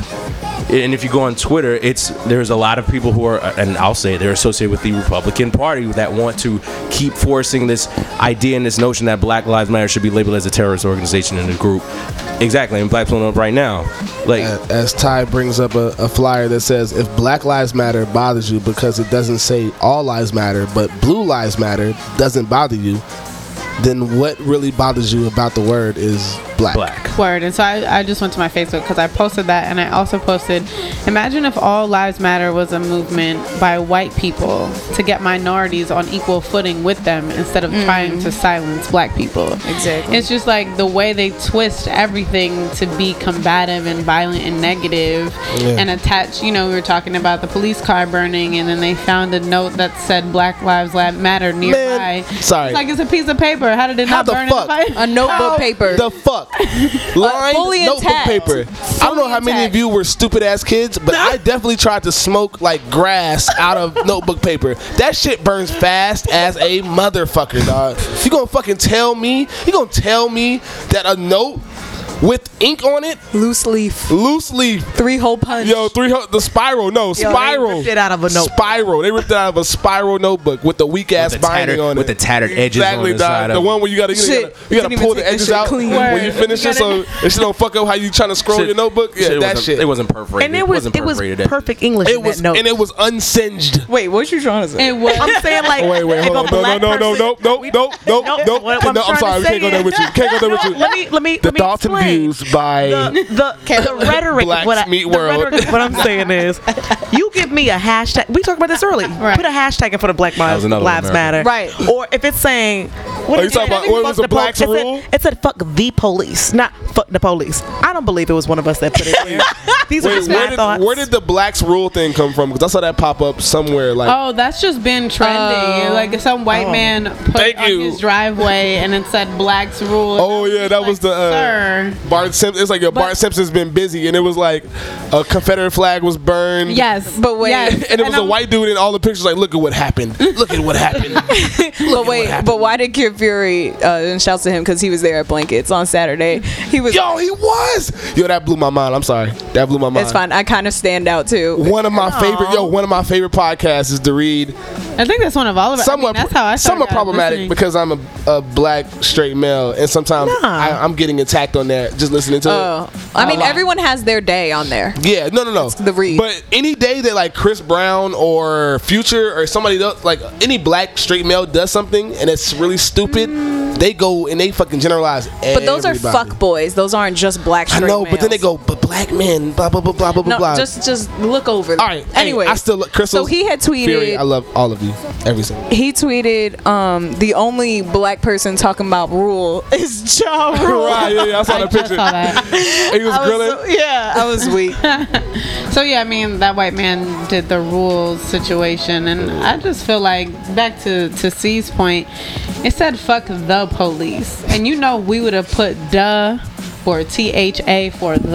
and if you go on Twitter, it's there's a lot of people who are, and I'll say they're associated with the Republican Party that want to keep forcing this idea and this notion that Black Lives Matter should be labeled as a terrorist organization in a group. Exactly, and Black People Up right now, like
as Ty brings up a, a flyer that says, "If Black Lives Matter bothers you because it doesn't say all lives matter, but Blue Lives Matter doesn't bother you, then what really bothers you about the word is black."
black.
Word. And so I, I just went to my Facebook because I posted that and I also posted Imagine if All Lives Matter was a movement by white people to get minorities on equal footing with them instead of trying mm. to silence black people.
Exactly.
It's just like the way they twist everything to be combative and violent and negative and attach, you know, we were talking about the police car burning and then they found a note that said Black Lives Lab Matter nearby.
sorry.
It's like it's a piece of paper. How did it
How
not
the
burn
fuck?
in the fire?
A notebook paper.
The fuck? Lined
fully
notebook
intact.
paper. I don't know how many of you were stupid ass kids, but I definitely tried to smoke like grass out of notebook paper. That shit burns fast as a motherfucker, dog. You gonna fucking tell me? You gonna tell me that a note with ink on it,
Loose leaf.
loose leaf,
Three hole punch.
Yo, three hu- the spiral, no spiral.
They ripped it out of a notebook.
Spiral. They ripped it out of a spiral notebook with the weak ass binding
tattered-
on it.
with the tattered edges on
exactly,
the side
The
of
one where you gotta you
Shit.
gotta, you gotta pull the edges out
clean.
when you
Word.
finish it, so it shit don't fuck up how you trying to scroll
Shit-
your notebook. Yeah,
shit
that shit.
It wasn't perforated.
And it was
wasn't
it was perfect English
It
in
was
that note.
and it was unsinged.
Wait, what you trying to say?
It was.
I'm saying like
wait, wait, hold on. No, no, no, no, no, no, no, no,
No,
no.
what- what
No,
I'm
I'm sorry,
to
we can't go there
is-
with you. Can't go there with you.
Let me let me let me
thoughts and
explain.
Views by
the the, the rhetoric.
Blacks
what I,
meet
the
world.
rhetoric. What I'm saying is, you give me a hashtag. We talked about this early.
Right.
Put a hashtag in front of Black Lives, Lives Matter.
Right.
Or if it's saying, what
are you talking
it?
about- what was
Fuck
the
the pol-
blacks
it said-
rule?
It said fuck the police, not fuck the police. I don't believe it was one of us that put it there. These are just
where
my
did,
thoughts.
where did the blacks rule thing come from? Because I saw that pop up somewhere. Like,
Oh, that's just been trending.
Oh.
like some white man put
Thank
on
you.
his driveway and it said "Blacks Rule."
Oh yeah, that was the uh,
Sir.
Bart Simpson. It's like yo,
But-
Bart Simpson's been busy, and it was like a Confederate flag was burned.
Yes,
But wait.
yes.
and it was a
I'm-
white dude in all the pictures. Like, look at what happened. Look at what happened.
but wait, but why did Kid Fury uh, and shouts to him because he was there at Blankets on Saturday? He was.
Yo, he was. Yo, that blew my mind. I'm sorry. That blew my mind.
it's fine. I kind of stand out too.
One of my favorite, yo, one of my favorite podcasts is to read.
I think that's one of all of it.
Somewhat,
I mean, that's how I started
somewhat problematic
listening.
because I'm a, a black straight male, and sometimes
Nah.
I, I'm getting attacked on that just listening to
Oh,
it.
I mean, everyone has their day on there.
Yeah, no, no, no.
the read.
But any day that like Chris Brown or Future or somebody else, like any black straight male does something and it's really stupid, they go and they fucking generalize.
But those are fuck boys. Those aren't just black
I
straight
know, but then they go, but black men, blah blah blah blah blah
No,
blah.
just just look over. Them.
all right. hey,
Anyway,
I still look. Crissle.
so he had tweeted.
Fury, I love all of you, every single.
he tweeted, um, the only black person talking about rule is Ja Rule.
right, yeah, yeah, I saw
I
that
just
picture.
saw that.
He was
I was
grilling.
so- yeah, I was weak.
So yeah, I mean that white man did the rules situation, and I just feel like back to to C's point, it said fuck the police, and you know we would have put duh or T H A for the.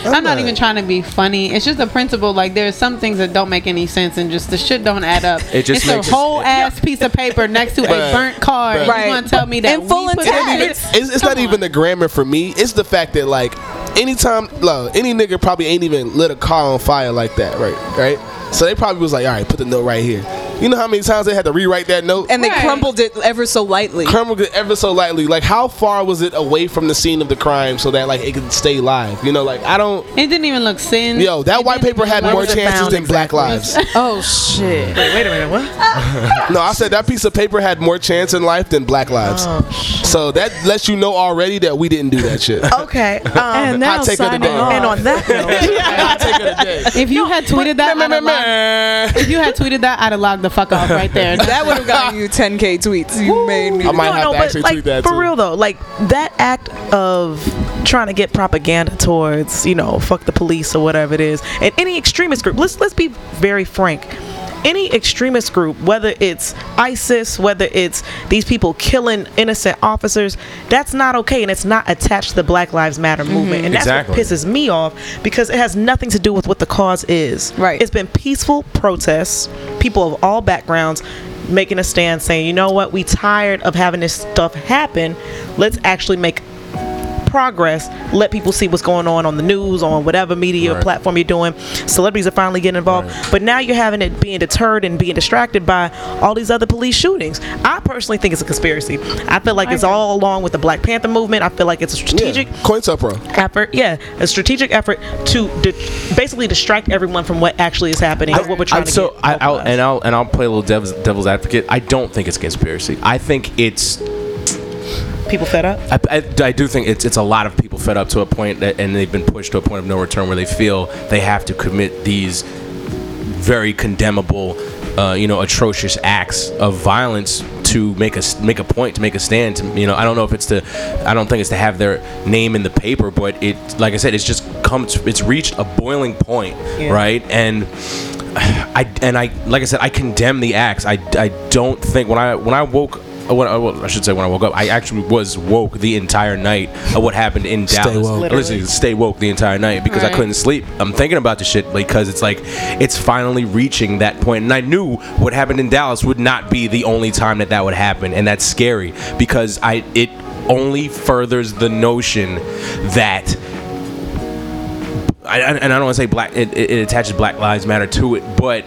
Right.
I'm not even trying to be funny. It's just a principle. Like there's some things that don't make any sense, and just the shit don't add up.
It just
it's
makes
a
it-
whole ass piece of paper next to a burnt card.
Right.
You want to tell me that
In full
we put
intent.
that in-
It's, it's not
Come
even the grammar for me. It's the fact that like anytime, look, any nigga probably ain't even lit a car on fire like that, right? Right. So they probably was like, all right, put the note right here. You know how many times they had to rewrite that note?
And they
Right.
crumbled it ever so lightly.
crumbled it ever so lightly. Like, how far was it away from the scene of the crime so that like it could stay live? You know, like I don't.
It didn't even look sin.
Yo, that
It
white paper had more
was
chances
found
than Black Lives.
oh shit.
Wait, wait a minute. What?
no, I said that piece of paper had more chance in life than Black Lives. so that lets you know already that we didn't do that shit.
Okay. Um,
And now
Hot take
signing off.
and on that note,
Hot take of the day.
If you had tweeted that, I'd have logged- if you had tweeted that, I'd have logged the fuck off right there.
That would have gotten you 10k tweets. You made me.
I might have to
but
actually
like,
tweet that
for
too.
real though, like that act of trying to get propaganda towards, you know, fuck the police or whatever it is, and any extremist group. Let's let's be very frank. Any extremist group, whether it's ISIS, whether it's these people killing innocent officers, that's not okay, and it's not attached to the Black Lives Matter mm-hmm. movement, and that's
Exactly.
what pisses me off because it has nothing to do with what the cause is.
Right.
It's been peaceful protests, people of all backgrounds making a stand saying, you know what, we tired of having this stuff happen. Let's actually make progress. Let people see what's going on on the news, on whatever media
Right.
platform you're doing. Celebrities are finally getting involved. But now you're having it being deterred and being distracted by all these other police shootings. I personally think it's a conspiracy. I feel like it's all along with the Black Panther movement. I feel like it's a strategic
Yeah. COINTELPRO.
effort, yeah, a strategic effort to di- basically distract everyone from what actually is happening, or what we're trying
I-
to
so
get.
I, I'll, and I'll and I'll play a little devil's, devil's advocate. I don't think it's a conspiracy. I think it's
people fed up.
I, I, I do think it's it's a lot of people fed up to a point that, and they've been pushed to a point of no return where they feel they have to commit these very condemnable, uh, you know, atrocious acts of violence to make a make a point to make a stand. To, you know, I don't know if it's to, I don't think it's to have their name in the paper, but it, like I said, it's just come, to, it's reached a boiling point,
Yeah.
right? And I and I like I said, I condemn the acts. I, I don't think when I when I woke. Uh, when I, well, I should say when I woke up, I actually was woke the entire night of what happened in Dallas.
woke.
Literally,
Literally.
stay woke the entire night because I
Right.
couldn't sleep. I'm thinking about the shit because it's like it's finally reaching that point, and I knew what happened in Dallas would not be the only time that that would happen, and that's scary because I it only furthers the notion that I, I- and I don't want to say black. It, it, it attaches Black Lives Matter to it, but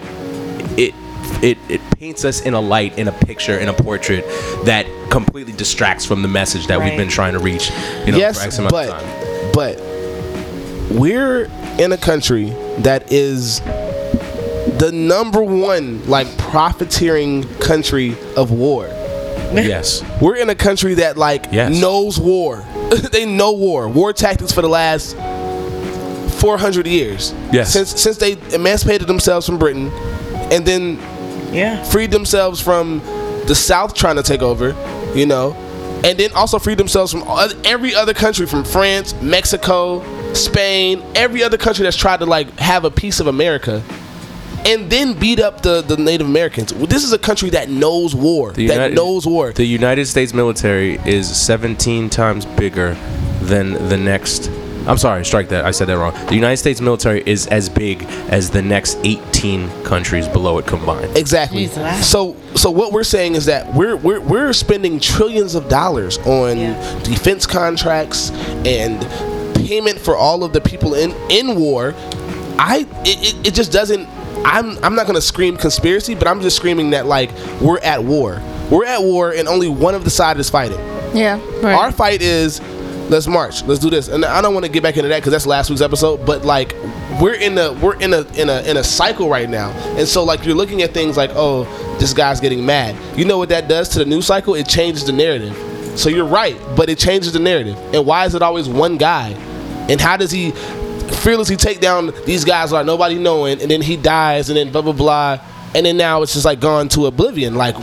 it it it paints us in a light, in a picture, in a portrait that completely distracts from the message that we've been trying to reach. You know,
yes,
for X
but
of time.
but we're in a country that is the number one like profiteering country of war.
Yes.
We're in a country that like
Yes.
knows war. they know war. War tactics for the last 400 years.
Yes.
Since since they emancipated themselves from Britain and then
Yeah.
freed themselves from the South trying to take over, you know, and then also freed themselves from every other country from France, Mexico, Spain, every other country that's tried to like have a piece of America. And then beat up the, the Native Americans. This is a country that knows war.
The
that
United-
knows war.
The United States military is 17 times bigger than the next. I'm sorry, strike that. I said that wrong. The United States military is as big as the next 18 countries below it combined.
Exactly.
Jesus.
So so what we're saying is that we're we're we're spending trillions of dollars on
Yeah.
defense contracts and payment for all of the people in in war. I it, it, it just doesn't I'm I'm not going to scream conspiracy, but I'm just screaming that like we're at war. We're at war and only one of the side is fighting.
Yeah.
Right.
Our fight is let's march, let's do this. And I don't want to get back into that because that's last week's episode. But like we're in a we're in a in a in a cycle right now, and so like you're looking at things like oh this guy's getting mad. You know what that does to the news cycle? It changes the narrative. So you're right, but it changes the narrative. And why is it always one guy? And how does he fearlessly take down these guys like nobody knowing, and then he dies, and then blah blah blah, and then now it's just like gone to oblivion. Like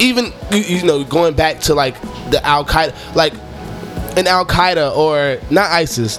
even you, you know going back to like the Al Qaeda, like an Al Qaeda or not ISIS.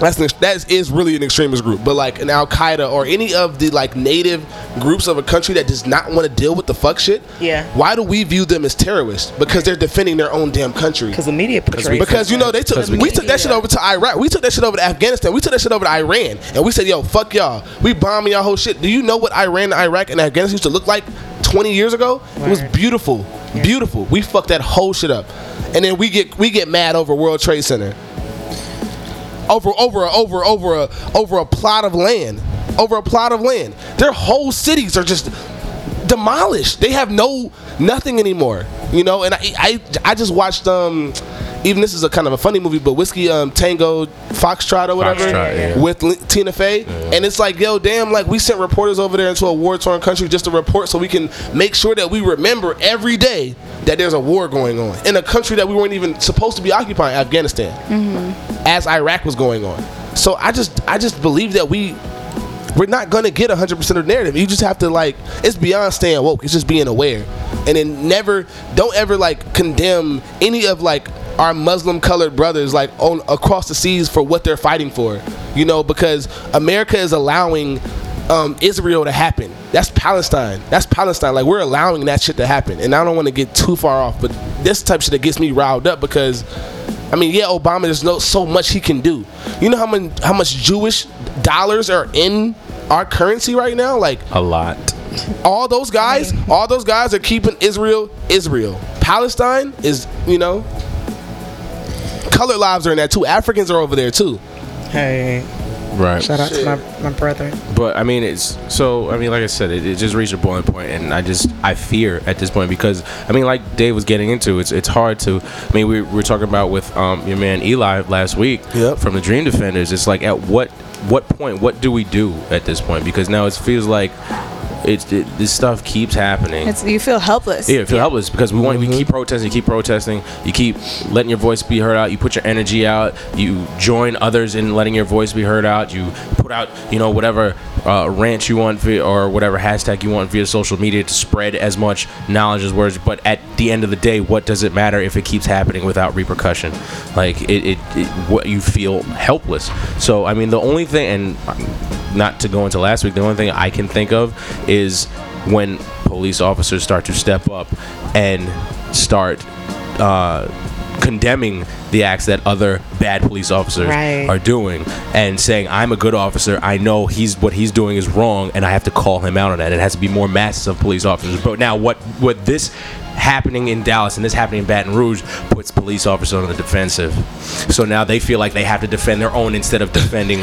That's an, that is really an extremist group, but like an Al Qaeda or any of the like native groups of a country that does not want to deal with the fuck shit.
Yeah.
Why do we view them as terrorists? Because they're defending their own damn country.
Because the media portrays
Because you know they took
we
we took that shit over to Iraq. We took that shit over to Afghanistan. We took that shit over to Iran, and we said, "Yo, fuck y'all. We bombing y'all whole shit." Do you know what Iran, Iraq, and Afghanistan used to look like 20 years ago? It was
Word.
beautiful, beautiful. We fucked that whole shit up, and then we get we get mad over World Trade Center, over over over over a over a plot of land, over a plot of land. Their whole cities are just demolished. They have no nothing anymore. You know, and I I, I just watched um even this is a kind of a funny movie, but Whiskey um Tango Foxtrot or whatever
Foxtrot, yeah.
with Li- Tina Fey, and it's like yo damn like we sent reporters over there into a war torn country just to report so we can make sure that we remember every day that there's a war going on in a country that we weren't even supposed to be occupying Afghanistan as Iraq was going on. So I just I just believe that we we're not gonna get 100% of the narrative. You just have to like it's beyond staying woke. It's just being aware, and then never don't ever like condemn any of like our Muslim colored brothers like on across the seas for what they're fighting for. You know because America is allowing. Um, Israel to happen. That's Palestine. That's Palestine. Like we're allowing that shit to happen, and I don't want to get too far off, but this type of shit that gets me riled up because I mean, yeah, Obama. There's no so much he can do. You know how many how much Jewish dollars are in our currency right now? Like
A lot.
all those guys, all those guys are keeping Israel Israel. Palestine is, you know, colored lives are in that too. Africans are over there too.
Hey,
Right.
shout out to my, my brother.
But I mean, it's so. I mean, like I said, it, it just reached a boiling point, and I just I fear at this point because I mean, like Dave was getting into, it's it's hard to. I mean, we, we were talking about with um, your man Eli last week
Yep.
from the Dream Defenders. It's like at what what point? What do we do at this point? Because now it feels like it's it, this stuff keeps happening.
It's you feel helpless.
Yeah, feel helpless because we want we mm-hmm. keep protesting, you keep protesting. You keep letting your voice be heard out. You put your energy out. You join others in letting your voice be heard out. You put out, you know, whatever uh, rant you want via, or whatever hashtag you want via social media to spread as much knowledge as words. But at the end of the day, what does it matter if it keeps happening without repercussion? Like it, it, it what you feel helpless. So I mean, the only thing, and not to go into last week, the only thing I can think of is when police officers start to step up and start uh, condemning the acts that other bad police officers
Right.
are doing and saying I'm a good officer. I know he's what he's doing is wrong and I have to call him out on that. It has to be more masses of police officers. But now what what this happening in Dallas and this happening in Baton Rouge puts police officers on the defensive. So now they feel like they have to defend their own instead of defending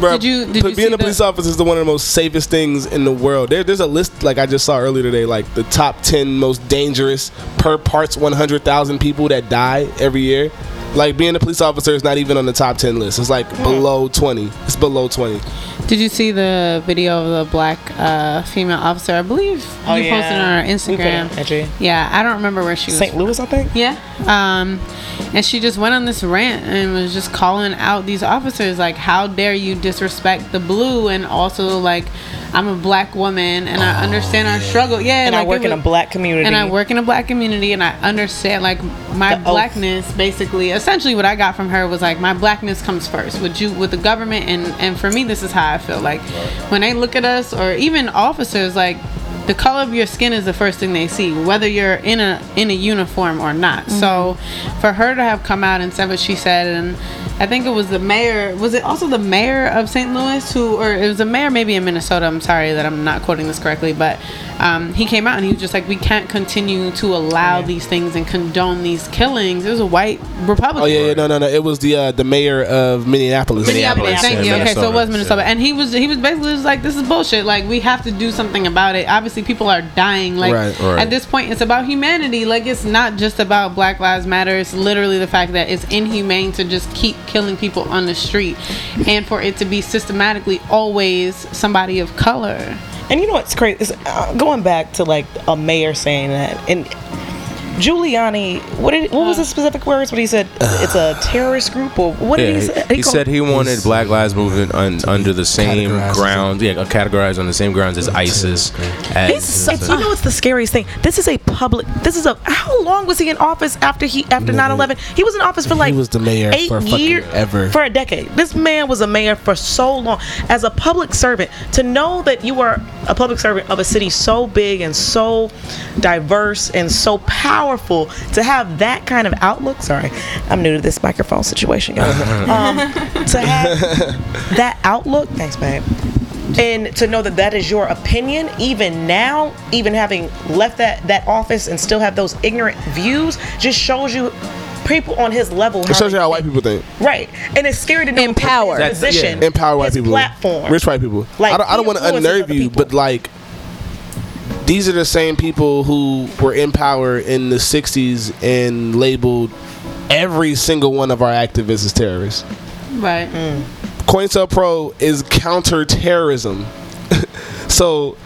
Bruh,
Did you- did
but
you
being a police
the-
officer is the one of the most safest things in the world. There, there's a list like I just saw earlier today, like the top ten most dangerous per parts 100,000 people that die every year. Like being a police officer is not even on the top ten list. It's like below 20. It's below 20.
Did you see the video of the black uh, female officer? I believe
Oh,
you
yeah.
posted on our
We put it
Instagram.
on
Yeah, I don't remember where she was.
St. Louis, I think.
Yeah. Um, and she just went on this rant and was just calling out these officers like, how dare you disrespect the blue? And also, like, I'm a black woman and I understand our oh, struggle. Yeah.
Oh, And
like,
I work
it
in a black community.
And I work in a black community and I understand, like, my
The oath.
blackness basically. Essentially, what I got from her was like, my blackness comes first with you, with the government. And, and for me, this is how I feel. Like, when they look at us or even officers, like, the color of your skin is the first thing they see, whether you're in a in a uniform or not. So, mm-hmm. for her to have come out and said what she said, and I think it was the mayor. Was it also the mayor of St. Louis who, or it was the mayor maybe in Minnesota? I'm sorry that I'm not quoting this correctly, but um, he came out and he was just like, we can't continue to allow these things and condone these killings. It was a white Republican.
Oh yeah, yeah, no, no, no. It was the uh, the mayor of Minneapolis.
Minneapolis. Thank
yeah,
you. Okay, so it was
Minnesota,
Minnesota,
yeah.
and he was he was basically just like, "This is bullshit. Like we have to do something about it. Obviously, people are dying. Like
Right,
right.
at this point, it's about humanity. Like it's not just about Black Lives Matter. It's literally the fact that it's inhumane to just keep killing people on the street, and for it to be systematically always somebody of color.
And you know what's crazy? Is, uh, going back to like a mayor saying that, and Giuliani, what did what was the specific words? What he said? It's a terrorist group, or what did he
Yeah,
say?
he, he
called-
said he wanted Black Lives Movement un, under the same
Categorized
grounds, yeah, categorized on the same grounds as ISIS. As,
He's so, you know what's the scariest thing? This is a public. This is a. How long was he in office after he after 9/11? He was in office for like
was the mayor
eight
for fucking
years
ever.
for a decade. This man was a mayor for so long as a public servant. To know that you are a public servant of a city so big and so diverse and so powerful, to have that kind of outlook. Sorry, I'm new to this microphone situation, y'all. um, to have that outlook. Thanks, babe and to know that that is your opinion even now even having left that that office and still have those ignorant views just shows you people on his level
It shows you how white people think.
right and it's scary to know him
Empower.
in his
That's-
position
Empower white
his
people.
platform
Rich white people.
Like,
I don't, don't want to
influences
unnerve you,
people.
but like, these are the same people who were in power in the 60s and labeled every single one of our activists as terrorists.
Right. Mm.
COINTELPRO is counterterrorism. so,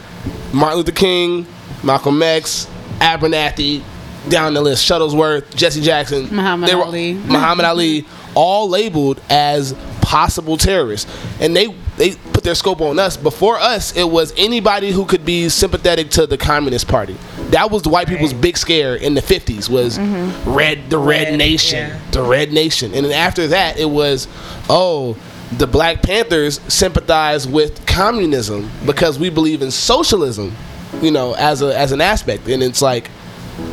Martin Luther King, Malcolm X, Abernathy, down the list, Shuttlesworth, Jesse Jackson,
Muhammad
they were-
Ali.
Muhammad Ali, all labeled as possible terrorists, and they they put their scope on us. Before us, it was anybody who could be sympathetic to the Communist Party. That was the white people's big scare in the fifties. Was mm-hmm. red the Red,
Red,
Nation,
yeah.
the Red Nation, and then after that, it was oh. The Black Panthers sympathize with communism because we believe in socialism, you know, as a as an aspect, and it's like,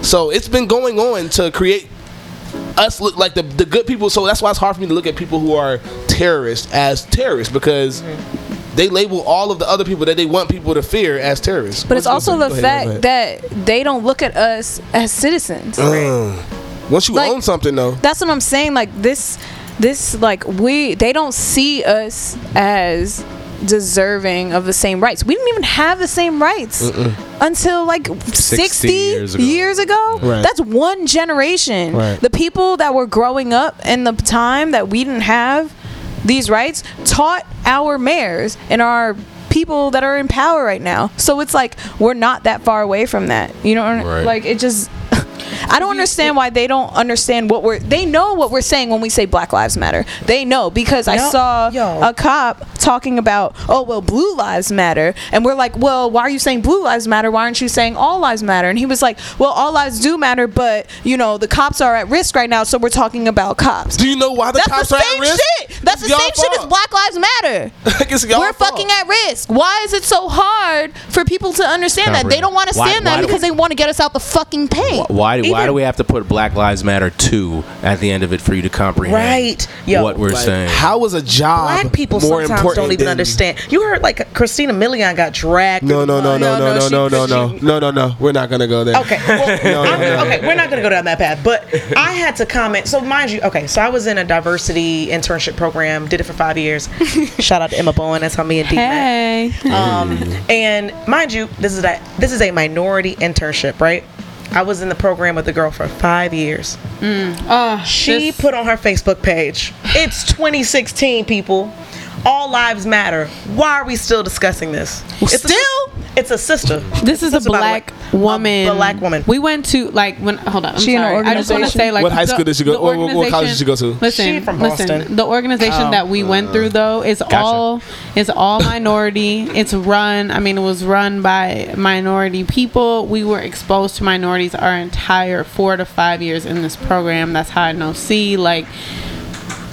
so it's been going on to create us look like the, the good people. So that's why it's hard for me to look at people who are terrorists as terrorists because they label all of the other people that they want people to fear as terrorists.
But it's also the fact
ahead.
that they don't look at us as citizens.
Uh, once you
Like-
own something, though,
That's what I'm saying. Like this, this like we they don't see us as deserving of the same rights. We didn't even have the same rights until like 60,
years
years
ago.
ago.
Right.
That's one generation.
Right.
The people that were growing up in the time that we didn't have these rights taught our mayors and our people that are in power right now. So it's like we're not that far away from that. You know,
Right.
like it just I don't understand why they don't understand what we're. They know what we're saying when we say Black Lives Matter. They know because I
Yo-
saw
yo.
a cop talking about, oh well, Blue Lives Matter, and we're like, well, why are you saying Blue Lives Matter? Why aren't you saying All Lives Matter? And he was like, well, all lives do matter, but you know the cops are at risk right now, so we're talking about cops.
do you know why the
That's
cops
the
are at
same
risk?
shit. That's the
Y'all
same shit as
fault.
Black Lives Matter.
It's y'all
We're
fault.
fucking at risk. Why is it so hard for people to understand that? They don't want to
Why-
stand
why
that
do-
because they want to get us out the fucking pain.
Why do, why
Even-
do we have to put Black Lives Matter 2 at the end of it for you to comprehend
Right. Yo.
what we're
Like,
saying?
how is a job
Black people
more
sometimes
important
don't even understand. You heard like Christina Milian got dragged.
No, no, no, no, no, no, no, no, no,
she-
no, no, no. We're not gonna go there.
Okay, well,
No, no, no.
okay, we're not going to go down that path. But I had to comment. So, mind you, okay, so I was in a diversity internship program, did it for five years. Shout out to Emma Bowen. That's how me and Deep met.
Hey.
Um, and mind you, this is a this is a minority internship, right? I was in the program with the girl for five years. Mm.
Oh,
She
this-
put on her Facebook page, "It's 2016, people. All lives matter. Why are we still discussing this? It's a-
Still?
it's a sister.
This is a
Sister, by the way.
black woman.
A black woman.
We went to like when. Hold on. I'm
She in an
sorry. I just want to say like.
What high
the-
school did she go-
the
what- what- what college did she go to?
Listen,
She from
listen. The organization oh, that we went through uh, though is all is all minority. It's run. I mean, it was run by minority people. We were exposed to minorities our entire four to five years in this program. That's how I know. See, like.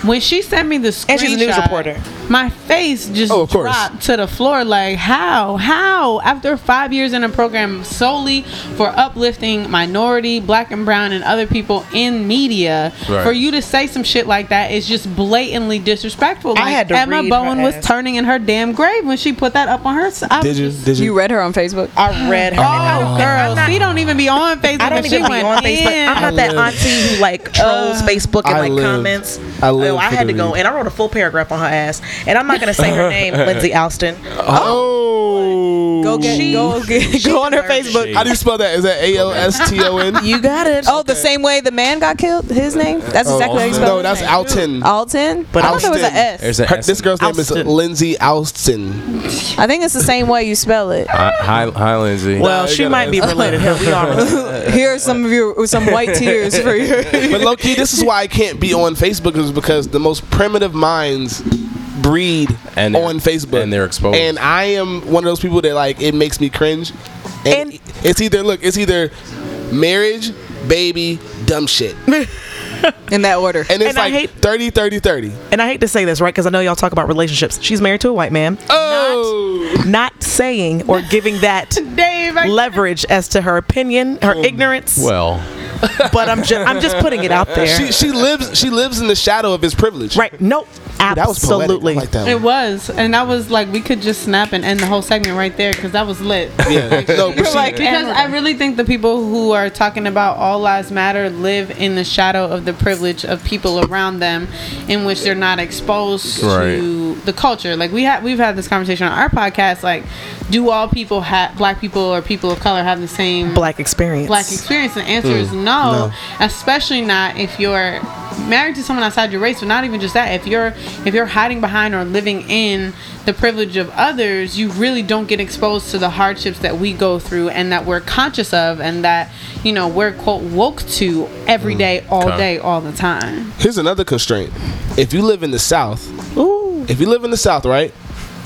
When she sent me the screenshot,
And she's a news reporter.
My face just
Oh,
dropped to the floor. Like, how? How? After five years in a program solely for uplifting minority, black and brown, and other people in media,
Right.
for you to say some shit like that is just blatantly disrespectful.
I had to
Emma
read
Bowen
her
was
ass.
turning in her damn grave when she put that up on her. s- I
Did you?
just-
Did you?
You read her on Facebook.
I read her.
Oh,
and
girl,
not-
she don't even be on Facebook.
I don't even
she
be
went
on Facebook.
In.
I'm not that
live-
auntie who like uh, trolls Facebook and
I
like
live-
comments.
I oh, live
Oh, I had to go and I wrote a full paragraph on her ass. And I'm not gonna say her name, Lindsay Alston.
Oh. oh.
Go get,
She-
go get, go on her Facebook.
How do you spell that? Is that A L S T O N?
You got it.
Oh, the same way the man got killed. His name. That's exactly how you oh. spell. It.
No,
his
that's
name.
Alton.
Alton.
But
I thought there was an S.
There's a
Her,
S.
this girl's name is
Alston.
Lindsay Alston.
I think it's the same way you spell it.
Hi, hi, hi, Lindsay.
well,
Nah, you
she might be related. Hell, we don't.
Here are some of your some white tears for you.
But low key, this is why I can't be on Facebook is because the most primitive minds breed
And
on Facebook,
and they're exposed.
And I am one of those people that like it makes me cringe. And,
And-
it's either look, it's either marriage, baby, dumb shit,
In that order.
and it's
And I
like
hate-
30, 30, 30.
And I hate to say this, right? Because I know y'all talk about relationships. She's married to a white man.
Oh,
Not saying or giving that
Dave,
leverage as to her opinion, her oh, ignorance.
well,
but I'm just I'm just putting it out there.
she she lives she lives in the shadow of his privilege.
right? Nope.
That was poetic.
Absolutely.
I like that.
It
one.
was, and that was like we could just snap and end the whole segment right there because that was lit.
Yeah, no, but she,
Like, because I really think the people who are talking about all lives matter live in the shadow of the privilege of people around them, in which they're not exposed
Right.
to the culture. Like we had, we've had this conversation on our podcast. Like, do all people have black people or people of color have the same
Black experience.
black experience? And the answer is no, especially not if you're married to someone outside your race. But not even just that. If you're if you're hiding behind or living in the privilege of others, you really don't get exposed to the hardships that we go through and that we're conscious of and that you know we're quote woke to every day, all day, all the time.
Here's another constraint. If you live in the South, if you live in the South, right,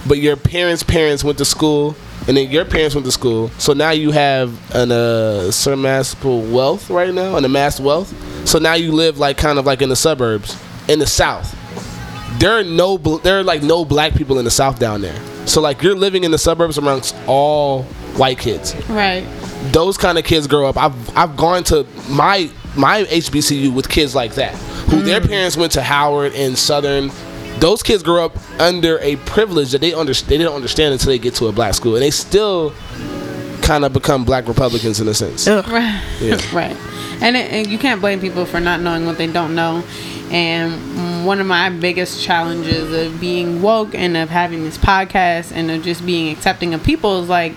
but your parents' parents went to school, and then your parents went to school, so now you have an uh, surmassable wealth right now, an amassed wealth. So now you live like kind of like in the suburbs in the South. There are no, there are like no black people in the South down there. So like you're living in the suburbs amongst all white kids
Right.
those kind of kids grow up. I've I've gone to my my HBCU with kids like that, who their mm. parents went to Howard and Southern. Those kids grow up under a privilege that they under, they didn't understand until they get to a black school, and they still kind of become black Republicans in a sense.
Right.
Yeah.
right. And, it, and you can't blame people for not knowing what they don't know. And one of my biggest challenges of being woke and of having this podcast and of just being accepting of people is like,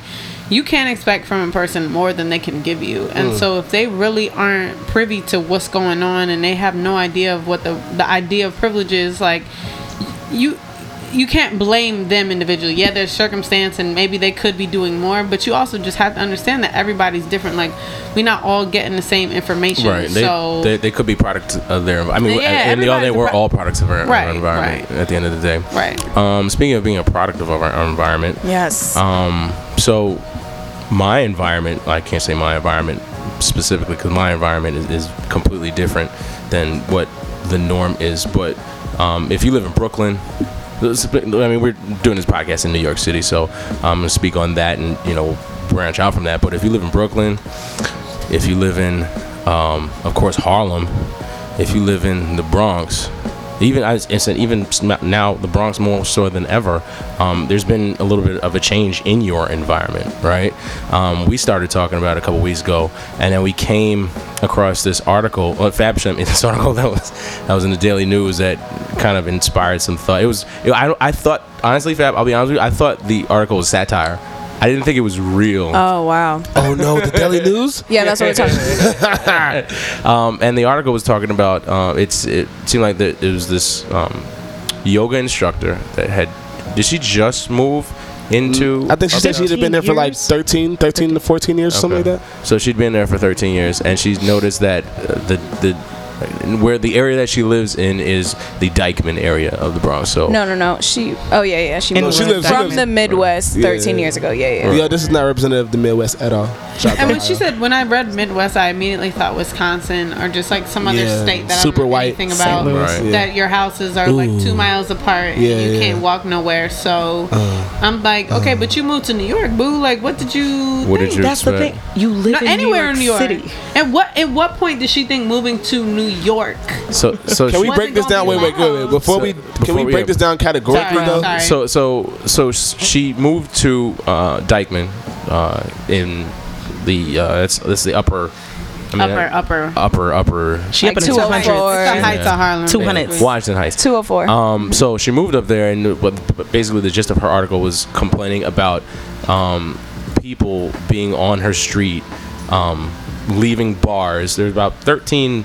you can't expect from a person more than they can give you. And mm. so if they really aren't privy to what's going on and they have no idea of what the, the idea of privilege is, like, you you can't blame them individually. Yeah, there's circumstance and maybe they could be doing more, but you also just have to understand that everybody's different. Like we're not all getting the same information.
right. They,
so
they, they could be products of their. I mean,
Yeah,
and the other,
everybody's a
we're
pro-
all products of our, our environment.
right.
At the end of the day.
right.
Um, speaking of being a product of our, our environment,
Yes.
Um, so my environment, I can't say my environment specifically because my environment is, is completely different than what the norm is. But um, if you live in Brooklyn, this- I mean, we're doing this podcast in New York City, so I'm gonna speak on that and you know branch out from that. But if you live in Brooklyn, if you live in, um, of course, Harlem, if you live in the Bronx, even I said even now the Bronx more so than ever. Um, there's been a little bit of a change in your environment, right? Um, we started talking about it a couple weeks ago, and then we came across this article, well, Fab sent me this article that was that was in the Daily News that kind of inspired some thought. It was it, I I thought honestly, Fab, I'll be honest with you, I thought the article was satire. I didn't think it was real.
oh wow.
Oh no, the Daily News.
Yeah, that's what we're talking about.
um, and the article was talking about uh, it's it seemed like that it was this um, yoga instructor that had did she just move into
I think she said she'd have been there for like
13
13, 13 to 14 years, something like that.
So she'd been there for 13 years, and she's noticed that uh, the the where the area that she lives in is the Dyckman area of the Bronx. So
No, no, no. She. Oh yeah, yeah. She moved
she lives- she
from
lives-
the Midwest
Yeah,
13
yeah.
years ago. Yeah, yeah.
Yeah, this is not representative of the Midwest at all. Shout
And
out.
when she said, when I read Midwest, I immediately thought Wisconsin or just like some other
Yeah,
state that
super
I don't know
white.
anything
St.
about.
Right.
yeah.
That your houses are like two miles apart and
Yeah,
you
yeah.
can't walk nowhere. So uh-huh. I'm like, okay, but you moved to New York, boo. Like, what did you?
what did
think?
you
That's the thing. You live
No,
in
anywhere
New York
in New York.
City.
At what at what point did she think moving to New York?
So so
Can we break this down? Wait, wait, wait, wait. Before
So-
we
before
can we
we-
break this down categorically
Sorry,
though?
sorry.
So so so she moved to uh, Dyckman uh, in the uh, that's that's the upper I mean,
upper, upper.
upper, upper.
She
Like
up in the 200s.
the heights of Harlem.
200s.
Washington Heights.
204.
Um, so she moved up there, and what basically the gist of her article was complaining about um, people being on her street, um, leaving bars. There's about 13,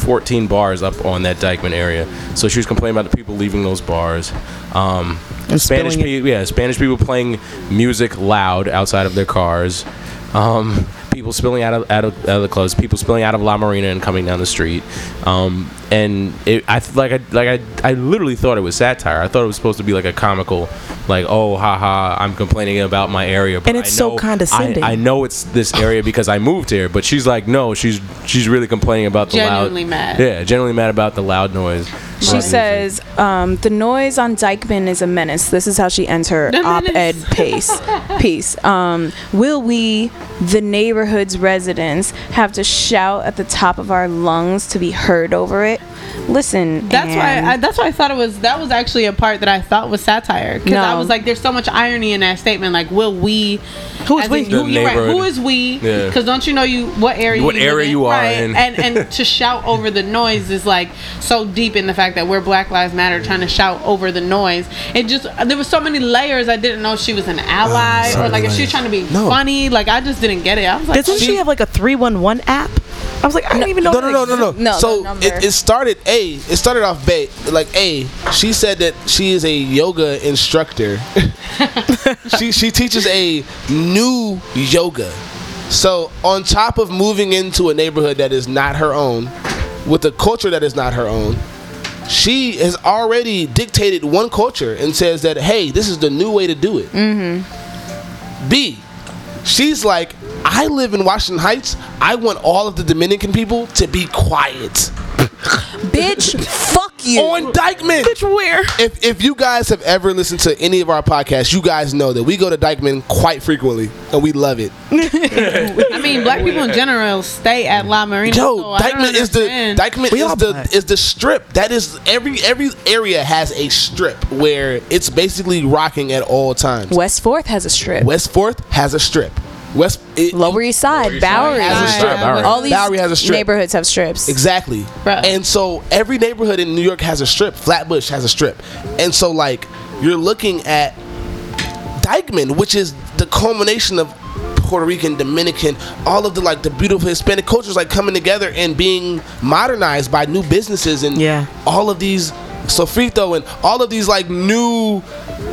14 bars up on that Dyckman area. So she was complaining about the people leaving those bars. Um, Spanish people, yeah, Spanish people playing music loud outside of their cars. Um, people spilling out of, out of out of the clubs. People spilling out of La Marina and coming down the street. Um, and it, I like I like I, I literally thought it was satire. I thought it was supposed to be like a comical, like oh haha, I'm complaining about my area. But
And it's
I
so condescending.
I, I know it's this area because I moved here. But she's like, no, she's she's really complaining about the
Genuinely
loud.
mad.
Yeah, genuinely mad about the loud noise.
She
Right.
says, um, "The noise on Dyckman is a menace." This is how she ends her op-ed piece. Piece. Um, will we, the neighborhood's residents, have to shout at the top of our lungs to be heard over it? Listen,
That's why. I, that's why I thought it was. That was actually a part that I thought was satire. Because I was like, "There's so much irony in that statement." Like, will we?
Who is we?
in Who, you're right. Who
neighborhood.
is we?
Yeah.
Because don't you know you what area?
What
you live
area
in?
you are
right.
in.
And and to shout over the noise is like so deep in the fact that we're Black Lives Matter trying to shout over the noise. It just there was so many layers. I didn't know she was an ally uh, or like if she was trying to be
No.
funny. Like I just didn't get it. I was like,
Doesn't she have like a 311 app? I was like, I don't even know.
No,
that
no, no, no, no.
No,
so it, it started a. It started off ba- like a. She said that she is a yoga instructor. she she teaches a new yoga. So on top of moving into a neighborhood that is not her own, with a culture that is not her own, she has already dictated one culture and says that hey, this is the new way to do it. Mm-hmm. B. She's like, I live in Washington Heights. I want all of the Dominican people to be quiet.
bitch, fuck you.
On Dyckman.
Bitch, where?
If, if you guys have ever listened to any of our podcasts, you guys know that we go to Dyckman quite frequently and we love it.
I mean, black people in general stay at La Marina.
Yo,
so
Dyckman is the
understand.
Dyckman
We
is the
black.
is the strip. That is every every area has a strip where it's basically rocking at all times.
West Fourth has a strip.
West Fourth has a strip. West it,
Lower East Side, Bowery,
has a strip.
Bowery.
all these
Bowery has a strip.
neighborhoods have strips.
Exactly.
Bruh.
And so every neighborhood in New York has a strip. Flatbush has a strip. And so like you're looking at Dyckman, which is the culmination of Puerto Rican, Dominican, all of the like the beautiful Hispanic cultures like coming together and being modernized by new businesses and
Yeah.
all of these sofrito and all of these like new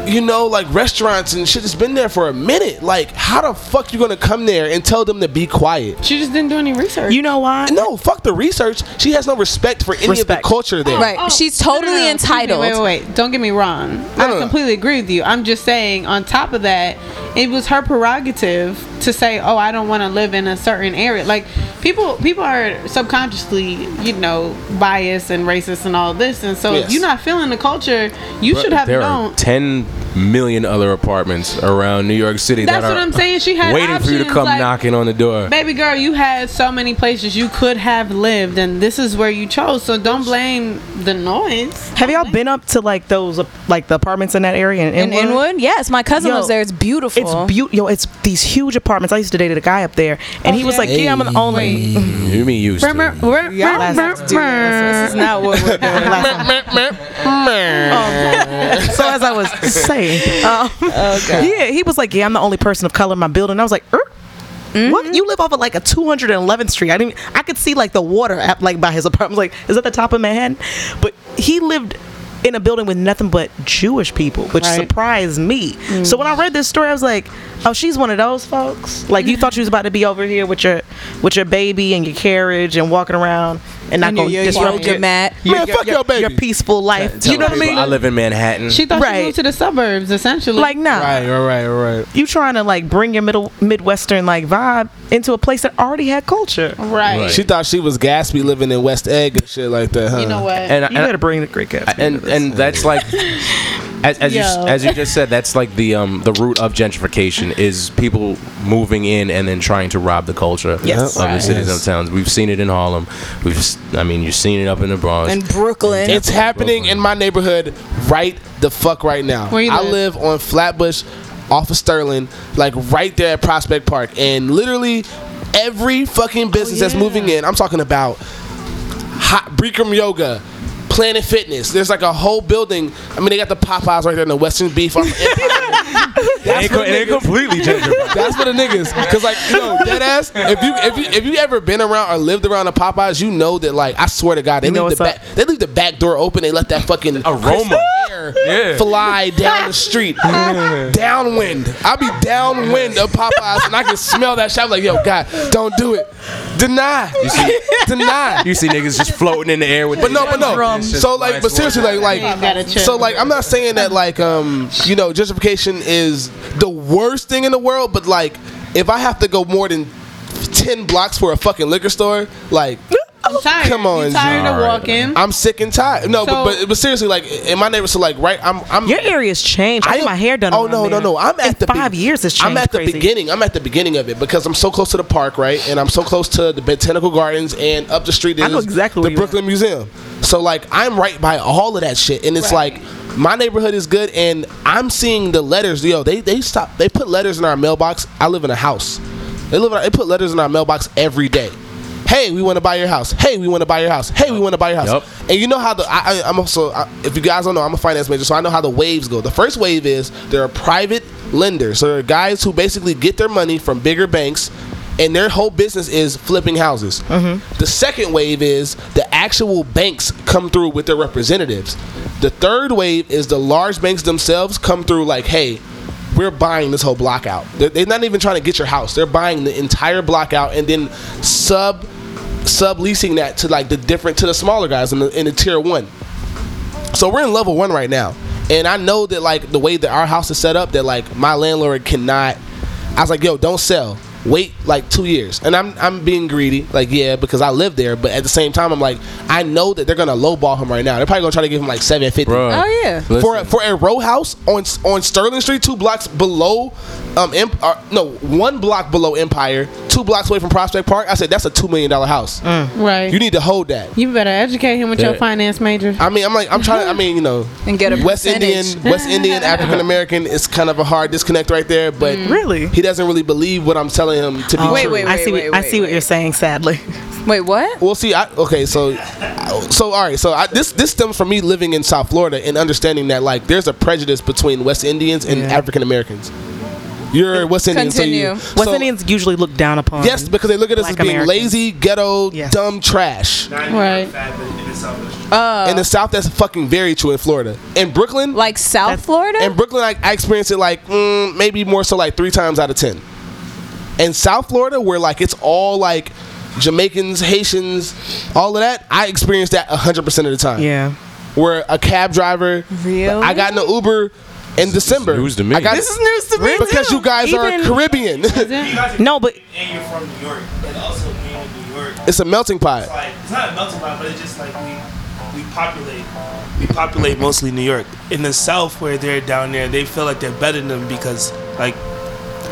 you know like restaurants and shit that's been there for a minute like how the fuck you gonna come there and tell them to be quiet
She just didn't do any research.
You know why?
no, fuck the research. She has no respect for any
Respect.
of the culture there.
Right. Oh, She's totally
Oh, no, no, no,
entitled.
Wait, wait, wait. Don't get me wrong.
No,
I
no, no.
completely agree with you. I'm just saying, on top of that, it was her prerogative to say, "Oh, I don't want to live in a certain area." Like people, people are subconsciously, you know, biased and racist and all this, and so
Yes.
if you're not feeling the culture, you should have
there
known.
are 10 million other apartments around New York City
That's
that are
what I'm saying. She had
waiting for you to come
like-
knocking on the door.
Baby girl, you had so many places you could have lived, and this is where you chose. So don't blame the noise.
Have y'all been up to like those like the apartments in that area in
In
Inwood?
Inwood, yes, my cousin
Yo,
lives there. It's beautiful.
It's beautiful. Yo, it's these huge apartments. I used to date a guy up there, and he was like, "Yeah, I'm the only."
You mean used to.
Y'all have to do this. This is not what we're doing.
so as I was saying, um, yeah, he was like, "Yeah, I'm the only person of color in my building." I was like, er? What? You live off of like a 211th Street. I didn't. I could see like the water at, like by his apartment. I was like, is that the top of Manhattan? But he lived in a building with nothing but Jewish people, which
Right.
surprised me. So when I mm. read this story, I was like, oh, she's one of those folks. Like you thought she was about to be over here with your with your baby and your carriage and walking around and not
And your-
going to
your
disrupt
yoga
your,
mat.
your,
Man, fuck your baby.
your peaceful life.
Tell
you know what I mean?
I live in Manhattan.
She thought
Right.
she moved to the suburbs, essentially.
like nah.
Right, right, right, right.
you trying to like bring your middle midwestern like vibe into a place that already had culture.
right.
Right.
She thought she was Gatsby living in West Egg and shit like that, huh?
You know what?
and,
You gotta bring the Great Gatsby.
and
into this.
and that's like as, as you as you just said that's like the um the root of gentrification is people moving in and then trying to rob the culture
Yes.
of the cities
Yes.
and towns we've seen it in Harlem we've s- I mean you've seen it up in the Bronx
In Brooklyn.
It's happening in my neighborhood right the fuck right now.
Where you
I
live?
live on Flatbush off of Sterling, like right there at Prospect Park. And literally every fucking business oh, that's moving in. I'm talking about hot Bikram Yoga. Planet Fitness. There's like a whole building. I mean, they got the Popeyes right there in the Western Beef. On
It ain't, it ain't completely gentrified.
That's for the niggas. Cause like you know, dead ass. If you if you if you ever been around or lived around a Popeyes, you know that like I swear to God, they
You know
leave the back they leave the back door open. They let that fucking
Aroma.
air
Yeah.
fly down the street, downwind. I'll be downwind of Popeyes, and I can smell that shit. I'm like, yo, God, don't do it. Deny.
You see,
Deny.
you see niggas just floating in the air with
But no, but no.
Drums.
So like, but seriously, like, like, so like, I'm not saying that like, um, you know, gentrification is the worst thing in the world, but like, if I have to go more than ten blocks for a fucking liquor store, like,
I'm tired.
Come on,
You tired of walking?
I'm sick and tired. No,
So-
but, but but seriously, like, in my neighborhood, so like, right, I'm, I'm.
Your area's changed. I,
I
get my hair done.
Oh
around
no, no,
there.
no! I'm at
In
the
five
be-
years. It's changed.
I'm at the
crazy.
beginning. I'm at the beginning of it because I'm so close to the park, right? And I'm so close to the Botanical Gardens, and up the street is
I know exactly
the
where you
Brooklyn Museum. So like, I'm right by all of that shit, and it's like. My neighborhood is good, and I'm seeing the letters. Yo, they they stop. They put letters in our mailbox. I live in a house. They live. In, they put letters in our mailbox every day. Hey, we want to buy your house. Hey, we want to buy your house. Hey, we want to buy your house.
Yup.
And you know how the I, I, I'm also I, if you guys don't know, I'm a finance major, so I know how the waves go. The first wave is there are private lenders, so there are guys who basically get their money from bigger banks, and their whole business is flipping houses. Mm-hmm. The second wave is the actual banks come through with their representatives. The third wave is the large banks themselves come through like, hey. We're buying this whole block out. They're, they're not even trying to get your house. They're buying the entire block out and then sub subleasing that to like the different to the smaller guys in the in the tier one. So we're in level one right now, and I know that like the way that our house is set up, that like my landlord cannot. I was like, yo, don't sell. Wait like two years, and I'm I'm being greedy, like yeah, because I live there. But at the same time, I'm like, I know that they're gonna lowball him right now. They're probably gonna try to give him like seven fifty
Bruh.
Oh, yeah.
Listen.
for a, for a row house on on Sterling Street, two blocks below, um, Emp- uh, no, one block below Empire, two blocks away from Prospect Park. I said that's a two million dollar house.
Right.
You need to hold that.
You better educate him with your finance major.
I mean, I'm like, I'm trying. to I mean, you know,
And get a
West
percentage.
Indian, West Indian, African American is kind of a hard disconnect right there. But
Really?
he doesn't really believe what I'm telling him to be
Oh,
Wait,
true.
wait,
I see.
wait,
what, I
wait,
see what you're saying. Sadly,
Wait, what?
Well, see, I, okay, so, so all right, so I, this this stems from me living in South Florida and understanding that like there's a prejudice between West Indians and
Yeah.
African Americans. You're West Indian, so you-
Continue.
West
so-
Indians usually look down upon.
Yes, because they look at us as being
Americans.
lazy, ghetto,
Yes.
dumb trash.
Right.
Uh,
in the South, that's fucking very true in Florida. In Brooklyn,
like South Florida?
In Brooklyn, I, I experienced it like mm, maybe more so like three times out of ten. In South Florida, where like it's all like Jamaicans, Haitians, all of that, I experienced that hundred percent of the time.
Yeah.
Where a cab driver,
Really?
I got in an Uber in December.
news to me.
I got,
this is news to me
because
too.
you guys are
Even-
Caribbean.
No, but
and you're from New York, and also being in New York,
it's a melting pot.
it's like it's not a melting pot, but it's just like we we populate we populate mostly New York. In the South, where they're down there, they feel like they're better than them because like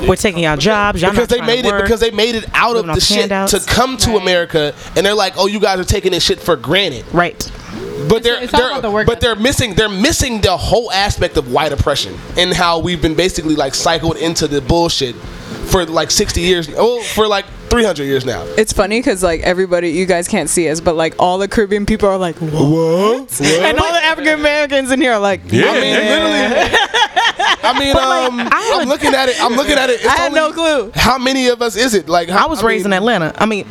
we're taking our jobs. Y'all
because
not
they made it
work.
because they made it out of the shit
handouts.
to come to America, and they're like, "Oh, you guys are taking this shit for granted."
right.
But they're,
it's
they're
the
but they're missing they're missing the whole aspect of white oppression and how we've been basically like cycled into the bullshit for like 60 years oh for like 300 years now.
It's funny because like everybody, you guys can't see us, but like all the Caribbean people are like, what?
What?
And all the African Americans in here are like,
Yeah,
I mean, literally. I mean, um,
I
I'm looking at it. I'm looking at it. It's
I had no clue.
How many of us is it? Like, how,
I was raised in Atlanta. I mean,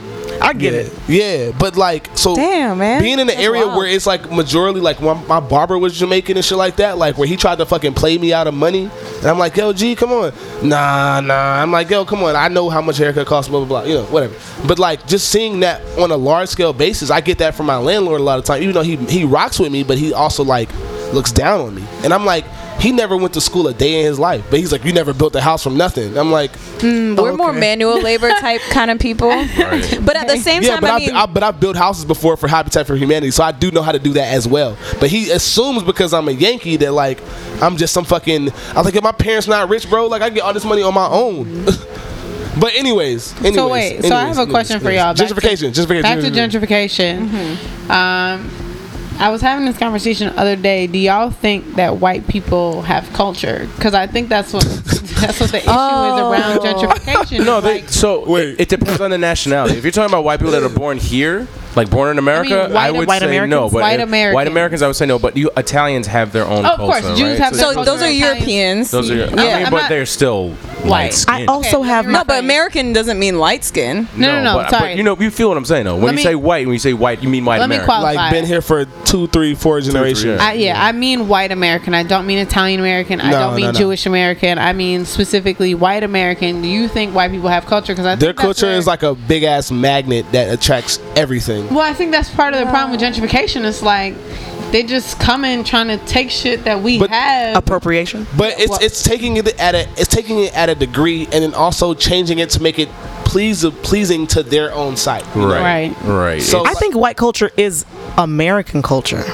I get it.
Yeah, but like, so
Damn, man.
being in an
That's
area
wild.
where it's like majority, like my, my barber was Jamaican and shit like that, like where he tried to fucking play me out of money, and I'm like, yo, G, come on, nah, nah. I'm like, yo, come on, I know how much a haircut costs, blah blah blah, you know, whatever. But like, just seeing that on a large scale basis, I get that from my landlord a lot of time, even though he he rocks with me, but he also like looks down on me, and I'm like. He never went to school a day in his life, but he's like, "You never built a house from nothing." I'm like,
we're more manual labor type kind of people. But at the same
Yeah,
time,
but
I
I,
mean,
I, but I've built houses before for Habitat for Humanity, so I do know how to do that as well. But he assumes because I'm a Yankee that like I'm just some fucking. I was like, if my parents not rich, bro, like I get all this money on my own. but anyways, anyways,
so wait, so I have a question for y'all. Back to-
Gentrification, gentrification,
Back to gentrification. Um, I was having this conversation the other day. Do y'all think that white people have culture? Because I think that's what That's what the issue is around oh. gentrification.
No, they,
like,
so
Wait.
it depends on the nationality. If you're talking about white people that are born here, like born in America,
white-
I would
white
say
Americans?
no. But
White
if-
Americans.
white Americans, I would say no. But you Italians have their own
Oh, of
culture,
course, Jews
right?
have
So
their
So those are Europeans.
Those are,
yeah.
I mean, but
not-
they're still
White.
light skin.
I also
Okay,
have
let me
my
no, but American doesn't mean light skin.
No, no, no,
but,
sorry.
But you know, you feel what I'm saying though. When
Let
you
me-
say white, when you say white, you mean white
Let me
American.
qualify.
Like been here for two, three, four generations.
yeah.
I, yeah, I mean white American. I don't mean Italian American. I don't mean
no, no.
Jewish American. I mean specifically white American. Do you think white people have culture? Because
Their culture is like a big ass magnet that attracts everything.
Well, I think that's part of the problem with gentrification. It's like they just come in trying to take shit that we
But
have.
appropriation.
But it's
Well-
it's taking it at a it's taking it at a degree and then also changing it to make it please pleasing to their own site. you know?
right,
Right.
right.
So-
I think white culture is American culture,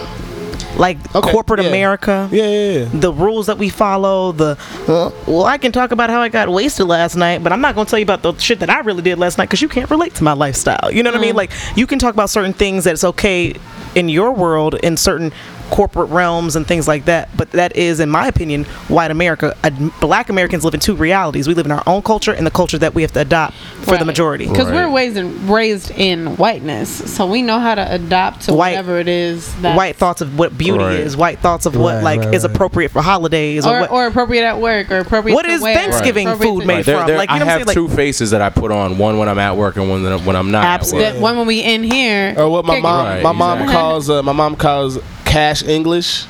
like
Okay,
corporate
yeah.
America.
Yeah, yeah, yeah.
The rules that we follow, the uh, well, I can talk about how I got wasted last night, but I'm not going to tell you about the shit that I really did last night because you can't relate to my lifestyle. You know what I mean? Like you can talk about certain things that it's okay in your world in certain corporate realms and things like that, but that is, in my opinion, white America. Black Americans live in two realities. We live in our own culture and the culture that we have to adopt for the majority.
Because
Right.
we're raised in, raised in whiteness, so we know how to adapt to
White-
whatever it is that
white thoughts of what beauty
Right.
is, white thoughts of what
Right,
like
right,
is appropriate for holidays or,
or,
what.
or appropriate at work or appropriate.
What
to
is
wear,
Thanksgiving
appropriate
food
to-
made
Right, there-
from?
there-
Like, you
I
know what I'm
have
saying?
two
Like-
faces that I put on. One when I'm at work and one when I'm not.
Absolutely.
At
That one when we in here.
Or what my mom
Right,
my mom calls uh, my mom calls cash English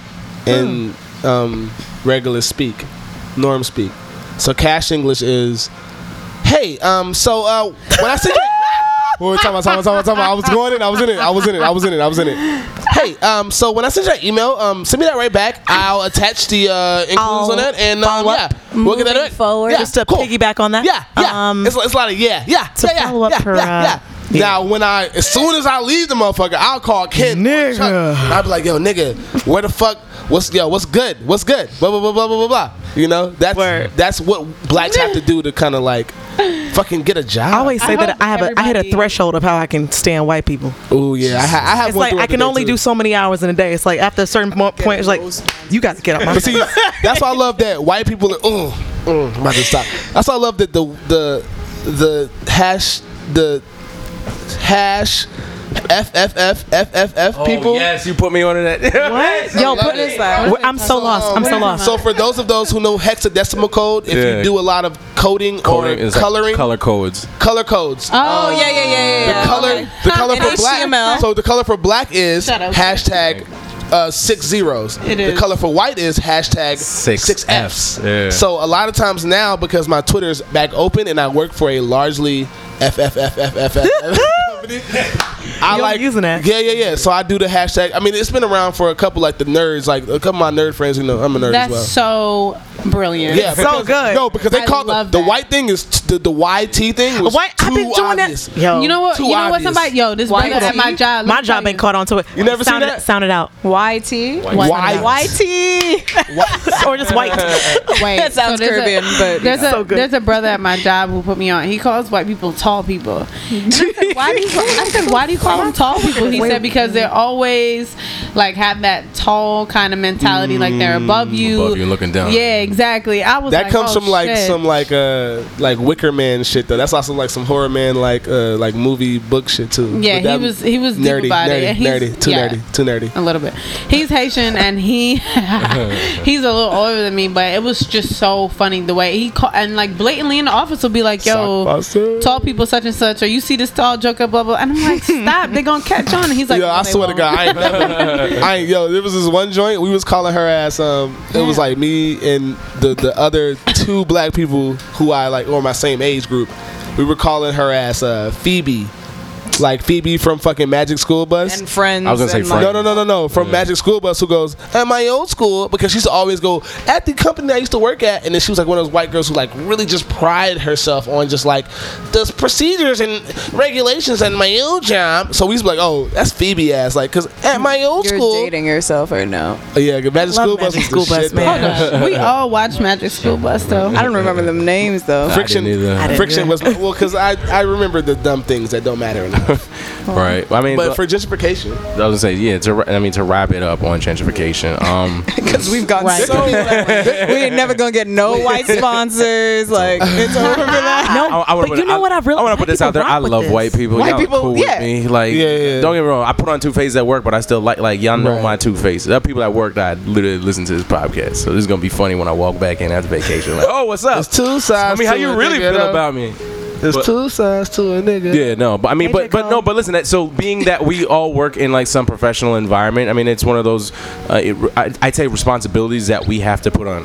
and um, regular speak, norm speak. So cash English is, hey, um, so uh, when I send you. Wait, time out, time out, time out, time out. I was going in. I was in it. I was in it. I was in it. I was in it. Hey, um, so when I send you that email, um, send me that right back. I'll attach the uh, includes
I'll
on that, and um, yeah, we'll get that
Moving
right.
forward.
Yeah,
Just to
cool.
piggyback on that.
Yeah, yeah.
Um,
it's, it's a lot of yeah, yeah,
to
yeah, yeah,
follow up
yeah,
her,
yeah,
uh,
yeah.
yeah.
Now, when I, as soon as I leave the motherfucker, I'll call Ken.
Nigga.
I'll be like, yo, nigga, where the fuck, what's, yo, what's good? What's good? Blah, blah, blah, blah, blah, blah, blah. You know, that's,
Word.
that's what blacks have to do to kind of like fucking get a job.
I always say
I
that I have a I hit a threshold of how I can stand white people.
Oh, yeah. I, ha- I have
It's like I can only
too.
do so many hours in a day. It's like after a certain point, it's like you got to get up. my.
See, that's why I love that white people. Oh, mm, I'm about to stop. That's why I love that the the the hash the hash FFF FFF
Oh,
people.
yes, you put me on to that.
What? Yo, put
it.
this. I'm so lost. I'm so lost.
So for those of those who know hexadecimal code, if
Yeah.
you do a lot of coding,
Coding
or
is like
coloring,
color codes.
color codes.
Oh, yeah, yeah, yeah, yeah.
the color,
Okay.
the color for black. So the color for black is hashtag uh, six zeros.
It
The
is.
color for white is hashtag
Six
six,
Fs.
Fs.
Yeah.
So a lot of times now, because my Twitter's back open and I work for a largely FFFFFF I like
using that.
Yeah, yeah, yeah. So I do the hashtag. I mean, it's been around for a couple like the nerds, like a couple of my nerd friends. You know, I'm a nerd
That's
as well.
so brilliant.
Yeah,
so good.
No, because they
I
call the, the white thing is t- the, the YT thing was too
I've been doing
obvious.
that. Yo,
You know what? You know what? Somebody, yo, this
Why
brother at my job.
my job ain't caught on to it.
You never seen
sounded,
that?
Sounded out.
YT?
Why?
YT.
or just white.
Wait,
That sounds Caribbean, but
there's a there's a brother at my job who put me on. He calls white people people. And I said, why do you call, I said, why do you call them tall people? He said because they're always like have that tall kind of mentality, like they're above you,
Mm, Above you, looking down.
Yeah, exactly. I was
That
like,
comes
oh,
from like
shit.
some like uh like Wicker Man shit though. That's also like some horror man like uh like movie book shit too.
Yeah,
But
he was he was deep
nerdy,
about
nerdy,
it. he's-
nerdy, too
yeah.
nerdy, too nerdy.
a little bit. He's Haitian and he he's a little older than me, but it was just so funny the way he called and like blatantly in the office will be like, "Yo, tall people such and such," or "You see this tall joker, blah blah." And I'm like, "Stop! They're gonna catch on." And he's like,
yo,
"No,
I swear to
won't."
God, I ain't never. I ain't, yo, there was this one joint. We was calling her ass. Um, it was like me and the the other two black people who I like, or my same age group. We were calling her ass uh, Phoebe, like Phoebe from fucking Magic School Bus.
And friends.
I was gonna say friends.
No, no, no, no, no. From
Yeah.
Magic School Bus, who goes at my old school because she used to always go at the company I used to work at, and then she was like one of those white girls who like really just prided herself on just like the procedures and regulations and my old job. So we used to be like, oh, that's Phoebe ass, like, cause at my old
You're
school,
dating yourself or no?
Oh, yeah, Magic
Love
School Bus
Magic
was
School Bus,
shit,
man.
man.
we all watch Magic School Bus though.
I don't remember them names though.
Friction,
didn't. I
didn't
friction was well, cause I I remember the dumb things that don't matter anymore.
right. I mean,
But for gentrification,
I was gonna say, yeah. To I mean, to wrap it up on gentrification. Um,
Because we've gotten
Right.
so we ain't never gonna get no white sponsors. Like it's over for that.
No,
I, I wanna
but
put,
you know
I,
what? I've really
I want to put this out there. I love white people.
White
Y'all
people,
cool
yeah.
with me. Like,
Yeah, yeah.
don't get me wrong. I put on two faces at work, but I still like like y'all know
Right.
my two faces. There are people at work that literally listen to this podcast, so this is gonna be funny when I walk back in after vacation. Like, oh, what's up?
it's two sides.
I mean, how you really feel about me?
There's
But-
two sides to a nigga.
Yeah, no, but I mean, but but no, but listen. That so being that we all work in like some professional environment, I mean, it's one of those, uh, it, I, I'd say responsibilities that we have to put on.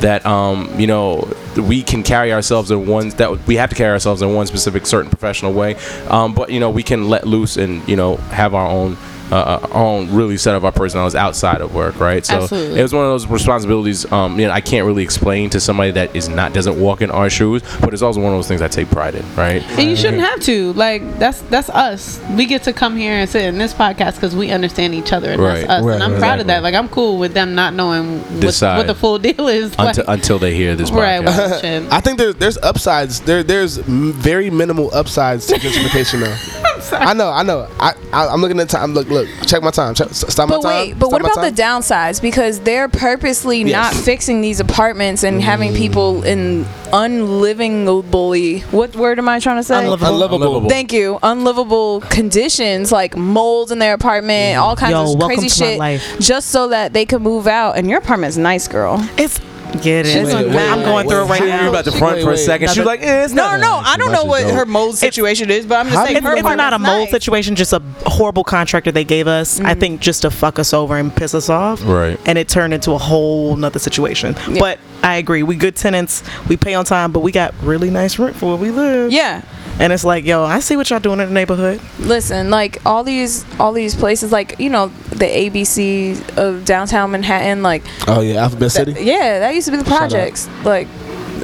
That um, you know, we can carry ourselves in one that we have to carry ourselves in one specific certain professional way, um, but you know, we can let loose and you know have our own. Uh, own really set of our personalities outside of work, right? So
Absolutely.
it was one of those responsibilities. Um, you know, I can't really explain to somebody that is not doesn't walk in our shoes, but it's also one of those things I take pride in, right?
And you shouldn't have to. Like that's that's us. We get to come here and sit in this podcast because we understand each other, and
Right.
that's us.
Right,
and I'm
right.
proud of that. Like I'm cool with them not knowing what, what the full deal is.
until,
like,
until they hear this
right.
podcast.
I think there's there's upsides. There there's very minimal upsides to gentrification though. I know, I know. I, I I'm looking at time. Look, look. Check my time. Check, s- stop my
But
time.
wait, but what about
time.
the downsides? Because they're purposely
Yes.
not fixing these apartments and having mm. people in unlivingably. What word am I trying to say?
Unlivable.
Unlivable.
Thank you. Unlivable conditions like mold in their apartment, mm. all kinds
Yo,
of crazy
to my
shit,
life.
just so that they could move out. And your apartment's nice, girl.
It's get it.
Wait, wait,
I'm
wait,
going through it
wait.
right
You were
now.
about to front
Wait,
for a second. She was like, eh, it's
No,
not.
no, no. I don't know what her mold situation is, but I'm just saying
do
her
you-
It's, it's not a mold
nice.
situation, just a horrible contractor they gave us. I think just to fuck us over and piss us off.
Right.
And it turned into a whole nother situation.
Yeah.
But I agree, we good tenants, we pay on time, but we got really nice rent for where we live.
Yeah.
And it's like, yo, I see what y'all doing in the neighborhood.
Listen, like all these all these places like, you know, the ABC of downtown Manhattan like
Oh yeah, Alphabet
that-
City.
yeah, that used to be the projects. Like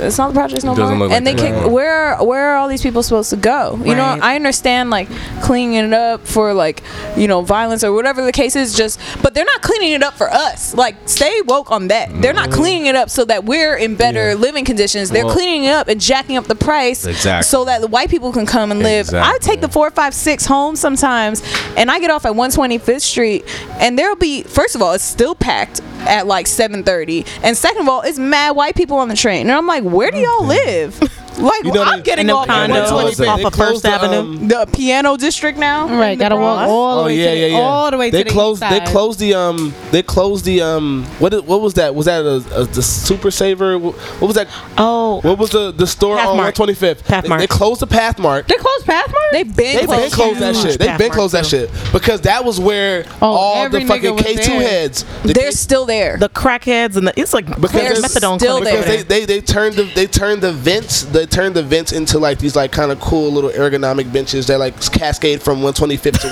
it's not the projects no more. and
like
they kick
Right.
where where are all these people supposed to go? You know, I understand like cleaning it up for like, you know, violence or whatever the case is just but they're not cleaning it up for us. Like stay woke on that. They're not cleaning it up so that we're in better living conditions. They're
Well-
cleaning it up and jacking up the price
Exactly.
so that the white people can come and live. I take the 456 home sometimes and I get off at 125th Street and there'll be first of all it's still packed at like 7:30 and second of all it's mad white people on the train. And I'm like where do y'all oh, live? Like
You know
I'm
they-
getting
In them
off at
condos off of
closed
First
the,
Avenue.
um,
The piano district now.
Right, gotta walk
Bronx.
all the
Oh
way
yeah,
to
yeah, yeah.
all the way
they
to the
closed.
east
They
side.
closed the um. They closed the um. What? i- What was that? Was that a, a the Super Saver? What was that?
Oh,
What was the the store on
Pathmark.
125th? They,
Pathmark.
they closed the Pathmark.
They closed Pathmark.
They been
They been
closed.
closed that shit. They been
Pathmark,
closed that shit because that was where
Oh,
all the fucking K two heads. the
They're
K-
still there.
the crackheads and the it's like
Because they're
methadone
still there.
because they, they they turned the they turned the vents they turned the vents into like these like kind of cool little ergonomic benches that like cascade from 125th to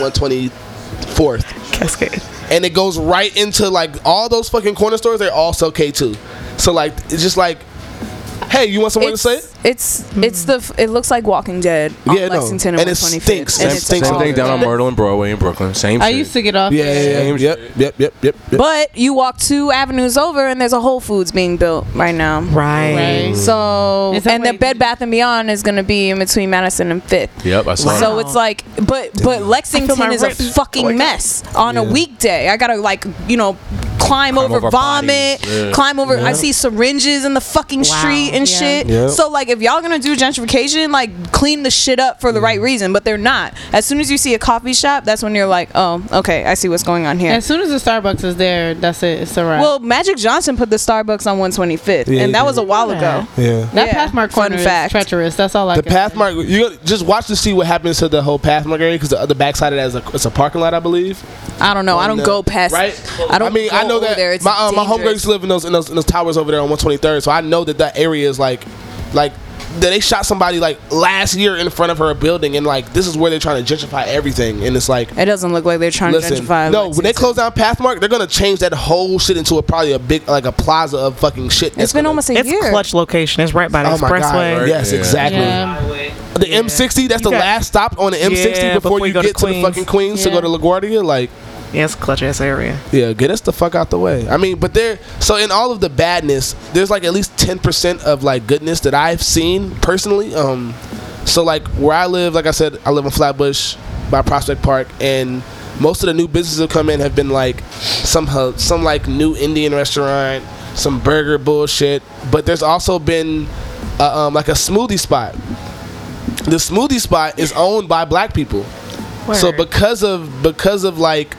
124th
Cascade.
and it goes right into like all those fucking corner stores they're all sell K2 so like it's just like hey you want somewhere to say it
it's it's the it looks like Walking Dead on
Yeah, no.
Lexington and,
And it
125th.
stinks.
And
It stinks
Same thing down on Myrtle and Broadway in Brooklyn. Same
I
shit.
used to get off.
yeah yeah, yeah,
Same
yep, yep yep yep yep
But you walk two avenues over and there's a Whole Foods being built right now.
Right.
Right.
So and the Bed Bath and Beyond is gonna be in between Madison and Fifth.
Yep, I saw.
So it's like, but but Lexington
my
is a fucking
going up.
mess on a weekday. I gotta like you know climb,
Climb
over,
over
vomit,
yeah.
climb over. I see syringes in the fucking street and
Yeah.
shit.
Yep.
So like, if y'all gonna do gentrification, like clean the shit up for the right reason. But they're not. As soon as you see a coffee shop, that's when you're like, oh, okay, I see what's going on here.
As soon as the Starbucks is there, that's it. It's a wrap.
Well, Magic Johnson put the Starbucks on 125th,
Yeah,
and that was a
did.
while ago.
yeah
that
yeah,
Pathmark
fun
corner
fact.
is treacherous. That's all I. Got.
The
can say.
Pathmark you just watch to see what happens to the whole Pathmark area because the other backside of that is a, it's a parking lot I believe
I don't know. I don't
No.
go past.
right
I don't.
I mean
go
I know that
there.
My uh, my homegirl used to live in those, in those in those towers over there on 123rd so I know that that area is like like that they shot somebody like last year in front of her building and like this is where they're trying to gentrify everything and it's like
It doesn't look like they're trying
Listen,
to gentrify.
no, when they close down Pathmark, they're gonna change that whole shit into a probably a big like a plaza of fucking shit.
It's
that's
been
gonna-
almost a
It's
year.
clutch location. It's right by the
Oh my god!
expressway.
Yes,
Yeah.
exactly.
Yeah.
The M60, that's the
got-
last stop on the M60
Yeah,
before,
before
you
you go to
get to, the fucking Queens to go to LaGuardia. Like,
Yeah, it's a clutch ass area.
yeah, get us the fuck out the way. I mean, but there. So in all of the badness, there's like at least ten percent of like goodness that I've seen personally. Um, so like where I live, like I said, I live in Flatbush. by Prospect Park, and most of the new businesses that come in have been like some some like new Indian restaurant, some burger bullshit. But there's also been uh, um, like a smoothie spot. The smoothie spot is owned by black people. So because of because of like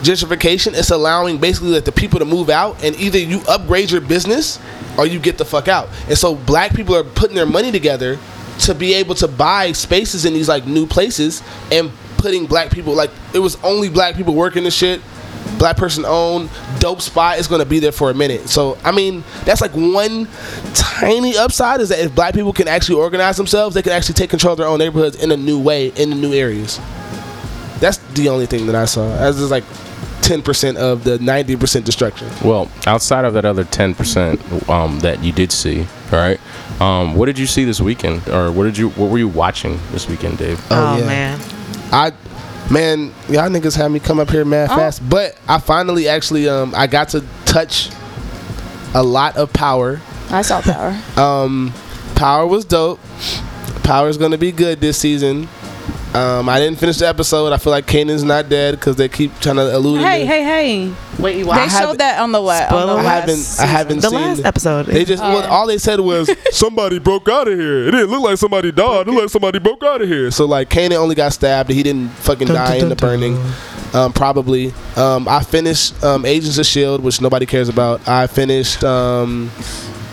gentrification, it's allowing basically that the people to move out, and either you upgrade your business or you get the fuck out. And so black people are putting their money together to be able to buy spaces in these like new places and putting black people like it was only black people working the shit. Black person owned dope spot is gonna be there for a minute. So I mean, that's like one tiny upside is that if black people can actually organize themselves, they can actually take control of their own neighborhoods in a new way in the new areas. That's the only thing that I saw. As is like ten percent of the ninety percent destruction.
Well, outside of that other ten percent um, that you did see, all right. Um, what did you see this weekend, or what did you what were you watching this weekend, Dave?
Oh,
yeah.
man.
I man, y'all niggas had me come up here mad fast, but I finally actually um I got to touch a lot of power.
I saw Power.
Um, power was dope. Power's gonna be good this season. Um, I didn't finish the episode. I feel like Kanan's not dead because they keep trying to allude.
Hey,
to
hey, hey.
Wait, you
They
I
showed that on the, la- on
Spoiler
the
I haven't. I haven't
The
seen
last episode.
They just well, all they said was somebody broke out of here. It didn't look like somebody died. It looked like somebody broke out of here. So like Kanan only got stabbed. He didn't fucking
Dun,
die
dun,
in the
dun,
burning. Um, probably. Um, I finished um, Agents of Shield, which nobody cares about. I finished um,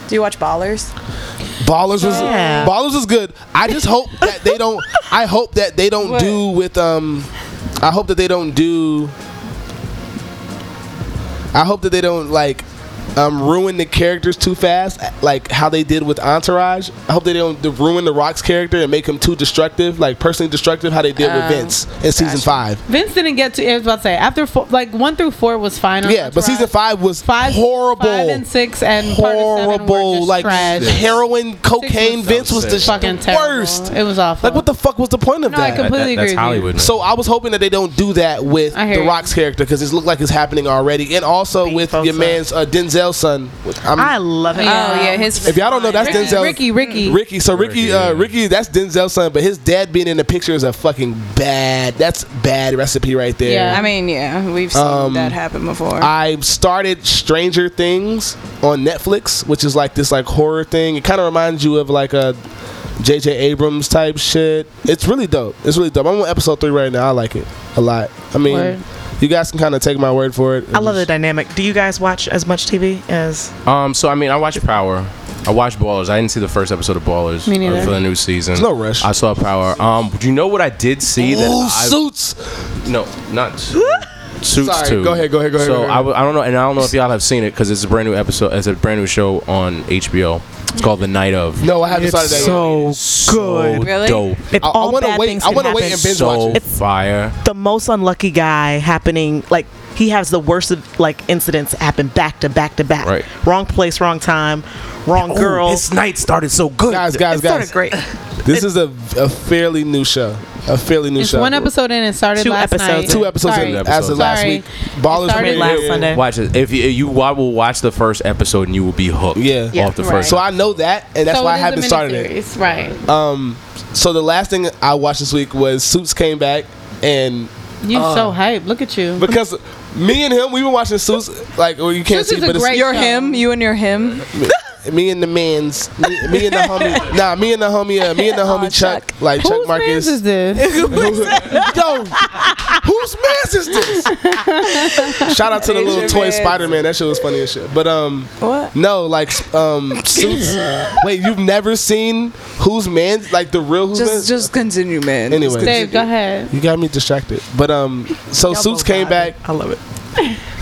Do you watch Ballers?
Ballers was
Yeah.
Ballers was good. I just hope that they don't. I hope that they don't
What?
do with um. I hope that they don't do. I hope that they don't like um, ruin the characters too fast, like how they did with Entourage. I hope they don't ruin the Rock's character and make him too destructive, like personally destructive, how they did with
Oh,
Vince in season five.
Vince didn't get to. I was about to say after four, like one through four was fine. on
Yeah, but season five was
five,
horrible.
Five and six and part of seven were
horrible, like
trash.
heroin, cocaine.
was
Vince was the
fucking
sh-
terrible.
worst.
It was awful.
Like, what the fuck was the point of
No, I completely
That- that's
agree with you.
Hollywood. man.
So I was hoping that they don't do that with
I hear
The
you.
Rock's character because it looked like it's happening already, and also
Being
with your
up.
man's uh, Denzel's son. I'm-
I love it.
Oh yeah, his.
if y'all don't know, that's
Ricky,
Denzel.
Ricky, Ricky.
Ricky. So Ricky,
Ricky,
uh. Ricky, that's Denzel's son, but his dad being in the picture is a fucking bad. That's bad recipe right there.
Yeah.
I mean, yeah, we've seen
Um,
that happen before.
I started Stranger Things on Netflix, which is like this like horror thing. It kind of reminds you of like a J.J. Abrams type shit. It's really dope. It's really dope. I'm on episode three right now. I like it a lot. I mean,
Word.
You guys can kind of take my word for it.
I love the dynamic. Do you guys watch as much TV as?
Um, so I mean, I watch Power. I watched Ballers. I didn't see the first episode of Ballers
Me
uh,
neither.
for the new season.
There's no rush.
I saw Power. Um, do you know what I did see? that
Ooh,
I,
suits.
No, not Suits
Sorry,
too.
go ahead, go ahead, go ahead,
So
go ahead.
I, w- I don't know, and I don't know if y'all have seen it because it's a brand new episode. It's a brand new show on HBO. It's called The Night of.
No, I haven't started that. yet.
so
good.
Really?
dope.
If
I- I
all
wanna
bad
wait-
things
I
can
wanna wait
happen,
and binge
so
watch it.
fire.
the most unlucky guy happening like he has the worst of like incidents happen back to back to back
Right.
wrong place wrong time wrong girl
This night started so good.
Guys, guys,
it started
guys.
great
This is a, a fairly new show. A fairly new
It's
show.
one episode in. It started
Two
last
episodes
night.
in.
Two episodes
Sorry.
in as of last
Sorry.
week. Ballers
It started
premiered
last Sunday.
Watch it. If you, you I will watch the first episode and you will be hooked.
Yeah.
Yeah,
off the
right.
first.
So I know that, and that's
So
why I
it is a
haven't started it.
miniseries, Right.
Um, so the last thing I watched this week was Suits came back, and
You
Uh,
so hyped. Look at you.
because me and him, we been watching Suits like well, you can't
Suits
see,
is a
but it's
great
You're
show.
him. You and your him.
Me and the man's, me, me and the homie, nah, me and the homie, uh, me and the
Aw,
homie Chuck,
Chuck.
like Chuck
Whose
Marcus.
man's is this?
Yo, whose man's is this? Shout out to the little toy
man's.
Spider Man. That shit was funny as shit. But um,
What?
no, like um, suits. Wait, you've never seen whose man's like the real who's
Just,
man's?
just continue, man.
Anyway.
Dave, go ahead.
You got me distracted. But um, so
Y'all
Suits came
vibing.
back.
I love it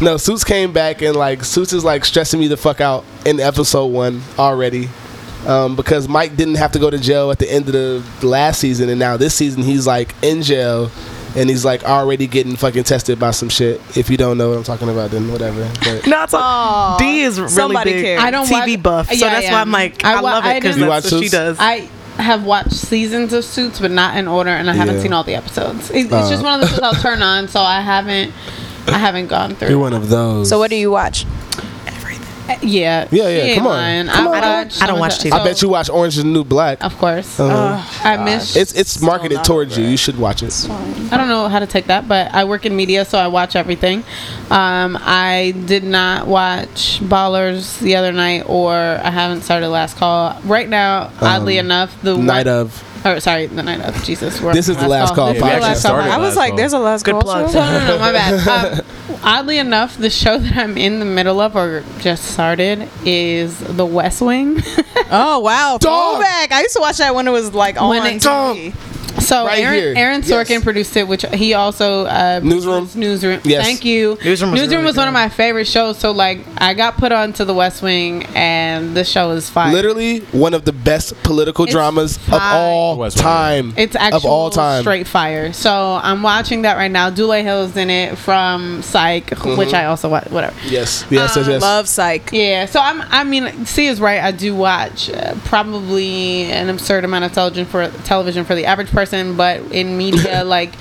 No, Suits came back and like Suits is like stressing me the fuck out in episode one already. Um, because Mike didn't have to go to jail at the end of the last season, and now this season he's like in jail, and he's like already getting fucking tested by some shit. If you don't know what I'm talking about, then whatever. But
no it's a, D is really
somebody
big
cares.
I don't
TV
watch-
buff so
Yeah,
that's
yeah.
why I'm like
I
I,
wa-
love it because that's
watch
what she does
I have watched seasons of Suits, but not in order, and I haven't
Yeah.
seen all the episodes. It, it's
Uh.
just one of those shows I'll turn on, so I haven't, I haven't gone through.
you're one of those.
So what do you watch?
Everything.
Yeah. Yeah,
yeah,
come on. Come
I,
on.
watched
I don't watch TV.
I bet you watch Orange is the New Black.
Of course.
Uh-huh.
I miss.
It's it's marketed towards you. You should watch it.
I don't know how to take that, but I work in media, so I watch everything. Um, I did not watch Ballers the other night, or I haven't started Last Call. Right now, oddly
Um,
enough, the
Night
one-
of.
Or sorry, the night of Jesus. we're
This is the Last Call
This is the
podcast.
Last Call
Started
I was
last
like,
call.
there's a last
Good
call
plug.
show?
No, no, no, my bad. Um, oddly enough, the show that I'm in the middle of or just started is The West Wing.
Oh wow,
Dog.
throwback! I used to watch that when it was like on
When it-
TV.
So
Right
Aaron,
here.
Aaron Sorkin
Yes.
produced it, which he also uh,
Newsroom?
Newsroom.
Yes.
Thank you.
Newsroom was really
was one of my favorite shows. So like, I got put onto The West Wing, and the show is fire.
Literally one of the best political
It's
dramas of all
West Wing.
time.
It's actual
of all time.
straight fire. So I'm watching that right now. Dule Hill's in it from Psych, which I also watch. Whatever.
Yes, yes, yes, yes.
Love Psych.
Yeah, so I'm. I mean, C is right. I do watch uh, probably an absurd amount of television for television for the average person, but in media, like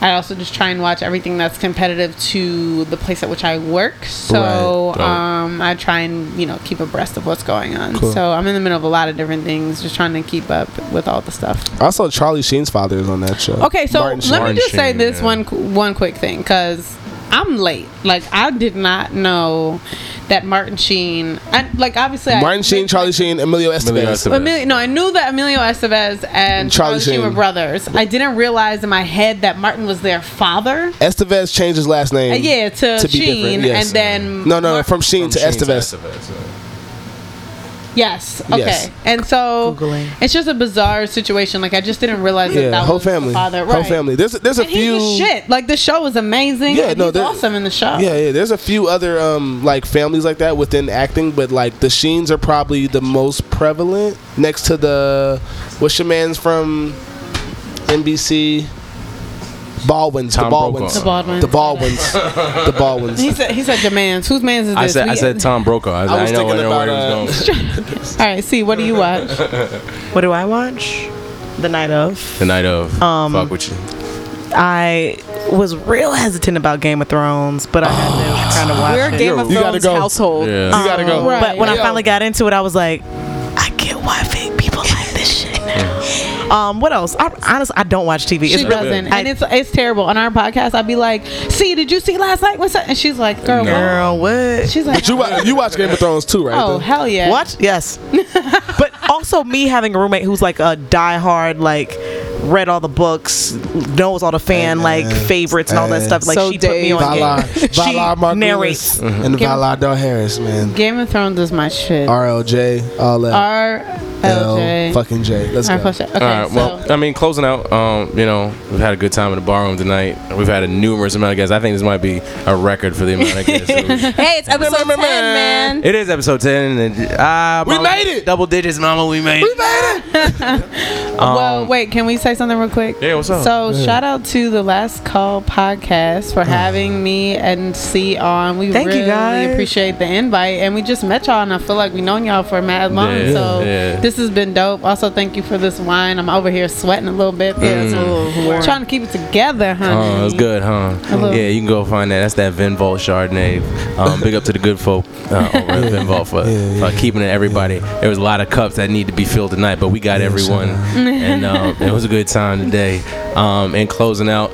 I also just try and watch everything that's competitive to the place at which I work. So
Right. Dope.
um, I try and you know keep abreast of what's going on.
Cool.
So I'm in the middle of a lot of different things, just trying to keep up with all the stuff.
I saw Charlie Sheen's father is on that show.
Okay, so
Martin
let
Sheen.
me just say this
yeah.
one one quick thing because I'm late. Like I did not know that Martin Sheen. I, like obviously I-
Martin Sheen, Charlie Sheen, Emilio Estevez.
Emilio Estevez.
Emilio, no, I knew that Emilio Estevez and
Charlie
Charlie Sheen were brothers. I didn't realize in my head that Martin was their father.
Estevez changed his last name.
Uh, yeah, to,
to
Sheen,
different, yes.
and then
No, no, no,
Mar-
from Sheen to
From Sheen
Estevez.
Yes, okay,
Yes.
and so
Googling.
it's just a bizarre situation. Like I just didn't realize that
Yeah,
that
whole
was the
family.
father.
Whole family. There's there's a
And
few.
shit. Like the show was amazing.
Yeah, no,
he's awesome in the show.
Yeah, yeah. There's a few other um like families like that within acting, but like the Sheens are probably the most prevalent next to the what's your man's from NBC. Baldwins, the
Tom
Baldwins,
Brokaw.
The Baldwins.
the Baldwins, the Baldwins.
He said, "He said your man's. Whose man's is this?"
I said, I said Tom Brokaw. I,
I was
I know
thinking
where
about,
he
uh,
was going.
All right, see, what do you watch?
What do I watch? The night of.
The night of.
Um,
fuck with you.
I was real hesitant about Game of Thrones, but I had to kind of watch
We're a
it.
Game of
You gotta
Thrones
go.
household.
Yeah.
you gotta go.
Right.
But when I finally got into it, I was like, I get why Um, what else? I, honestly, I don't watch TV.
She
It's
doesn't,
I-
and it's it's terrible. On our podcast, I'd be like, "See, did you see last night? What's that?" And she's like, "Girl, what?"
girl, what?
She's like,
But you wa- you watch Game of Thrones too, right?
"Oh
though?
hell yeah!"
Watch Yes. but also me having a roommate who's like a diehard, like read all the books, knows all the fan like favorites and all that stuff. Like
So
she put me on.
Valar,
game.
Valar
she
Morghulis
narrates.
and
Game-
Valar Dohaeris, man.
Game of Thrones is my shit.
RLJ, all that.
R L
L
J.
fucking J. Let's
R
go.
plus J. Okay,
All right.
so
Well, I mean, closing out. Um, you know, we've had a good time in the barroom tonight. We've had a numerous amount of guests. I think this might be a record for the amount of guests. that we've-
Hey, it's episode 10, man.
It is episode ten. And, ah,
We
mama,
made it!
Double digits, mama. We made it We made it.
well, wait. Can we say something real quick?
Yeah, what's up?
So shout out to the Last Call podcast for having me and C on. We
Thank you,
really
guys.
appreciate the invite, and we just met y'all, and I feel like we known y'all for a mad long.
Yeah,
so
yeah.
this has been dope. Also, thank you for this wine. I'm over here sweating a little bit. Yeah,
It's little
trying to keep it together, honey.
Oh, it's good, huh?
Hello.
Yeah, you can go find that. That's that Vin Vault Chardonnay. Um, big up to the good folk uh, over at Vin for,
Yeah,
for keeping it everybody. There was a lot of cups that need to be filled tonight, but we got everyone, and um, it was a good time today. Um, and closing out,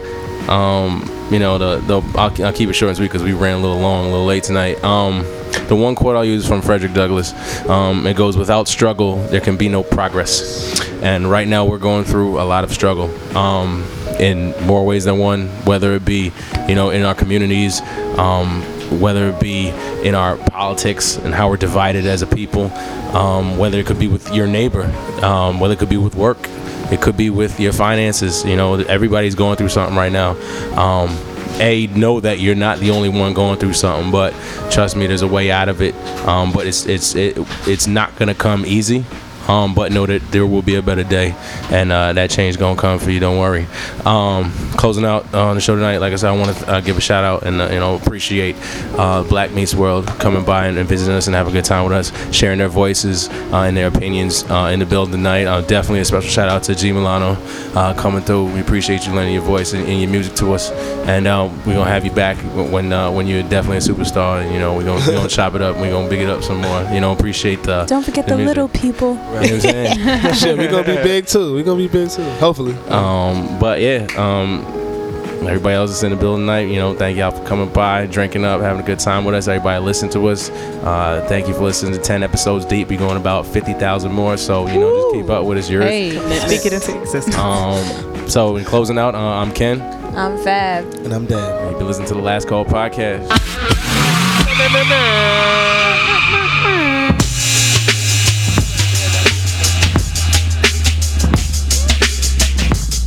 um, you know, the the I'll, I'll keep it short and sweet because we ran a little long, a little late tonight. Um, the one quote I'll use from Frederick Douglass. Um, it goes, "Without struggle, there can be no progress." And right now, we're going through a lot of struggle. Um, in more ways than one, whether it be, you know, in our communities, um, whether it be in our politics and how we're divided as a people, um, whether it could be with your neighbor, um, whether it could be with work, it could be with your finances. You know, everybody's going through something right now. Um, a know that you're not the only one going through something, but trust me, there's a way out of it. Um, but it's it's it, it's not gonna come easy. Um, but know that there will be a better day, and uh, that change gonna come for you. Don't worry. Um, closing out on the show tonight, like I said, I want to uh, give a shout out and uh, you know appreciate uh, Black Meets World coming by and, and visiting us and having a good time with us, sharing their voices uh, and their opinions uh, in the building tonight. Uh, definitely a special shout out to G Milano uh, coming through. We appreciate you lending your voice and, and your music to us, and uh, we're gonna have you back when uh, when you're definitely a superstar. And, you know, we're gonna we gonna chop it up. We're gonna big it up some more. You know, appreciate the.
Don't forget the,
music.
little people.
You know what I'm saying?
Shit, we gonna be big too. We gonna be big too. Hopefully.
Um, but yeah, um, everybody else is in the building tonight. You know, thank y'all for coming by, drinking up, having a good time with us. Everybody listen to us. Uh, thank you for listening to 10 episodes deep. We're going about 50,000 more. So, you know, just keep up with us. Yours.
Hey,
Speak it into existence.
Um, so, in closing out, uh, I'm Ken.
I'm Fab.
And I'm dead.
You've been listening to the Last Call podcast.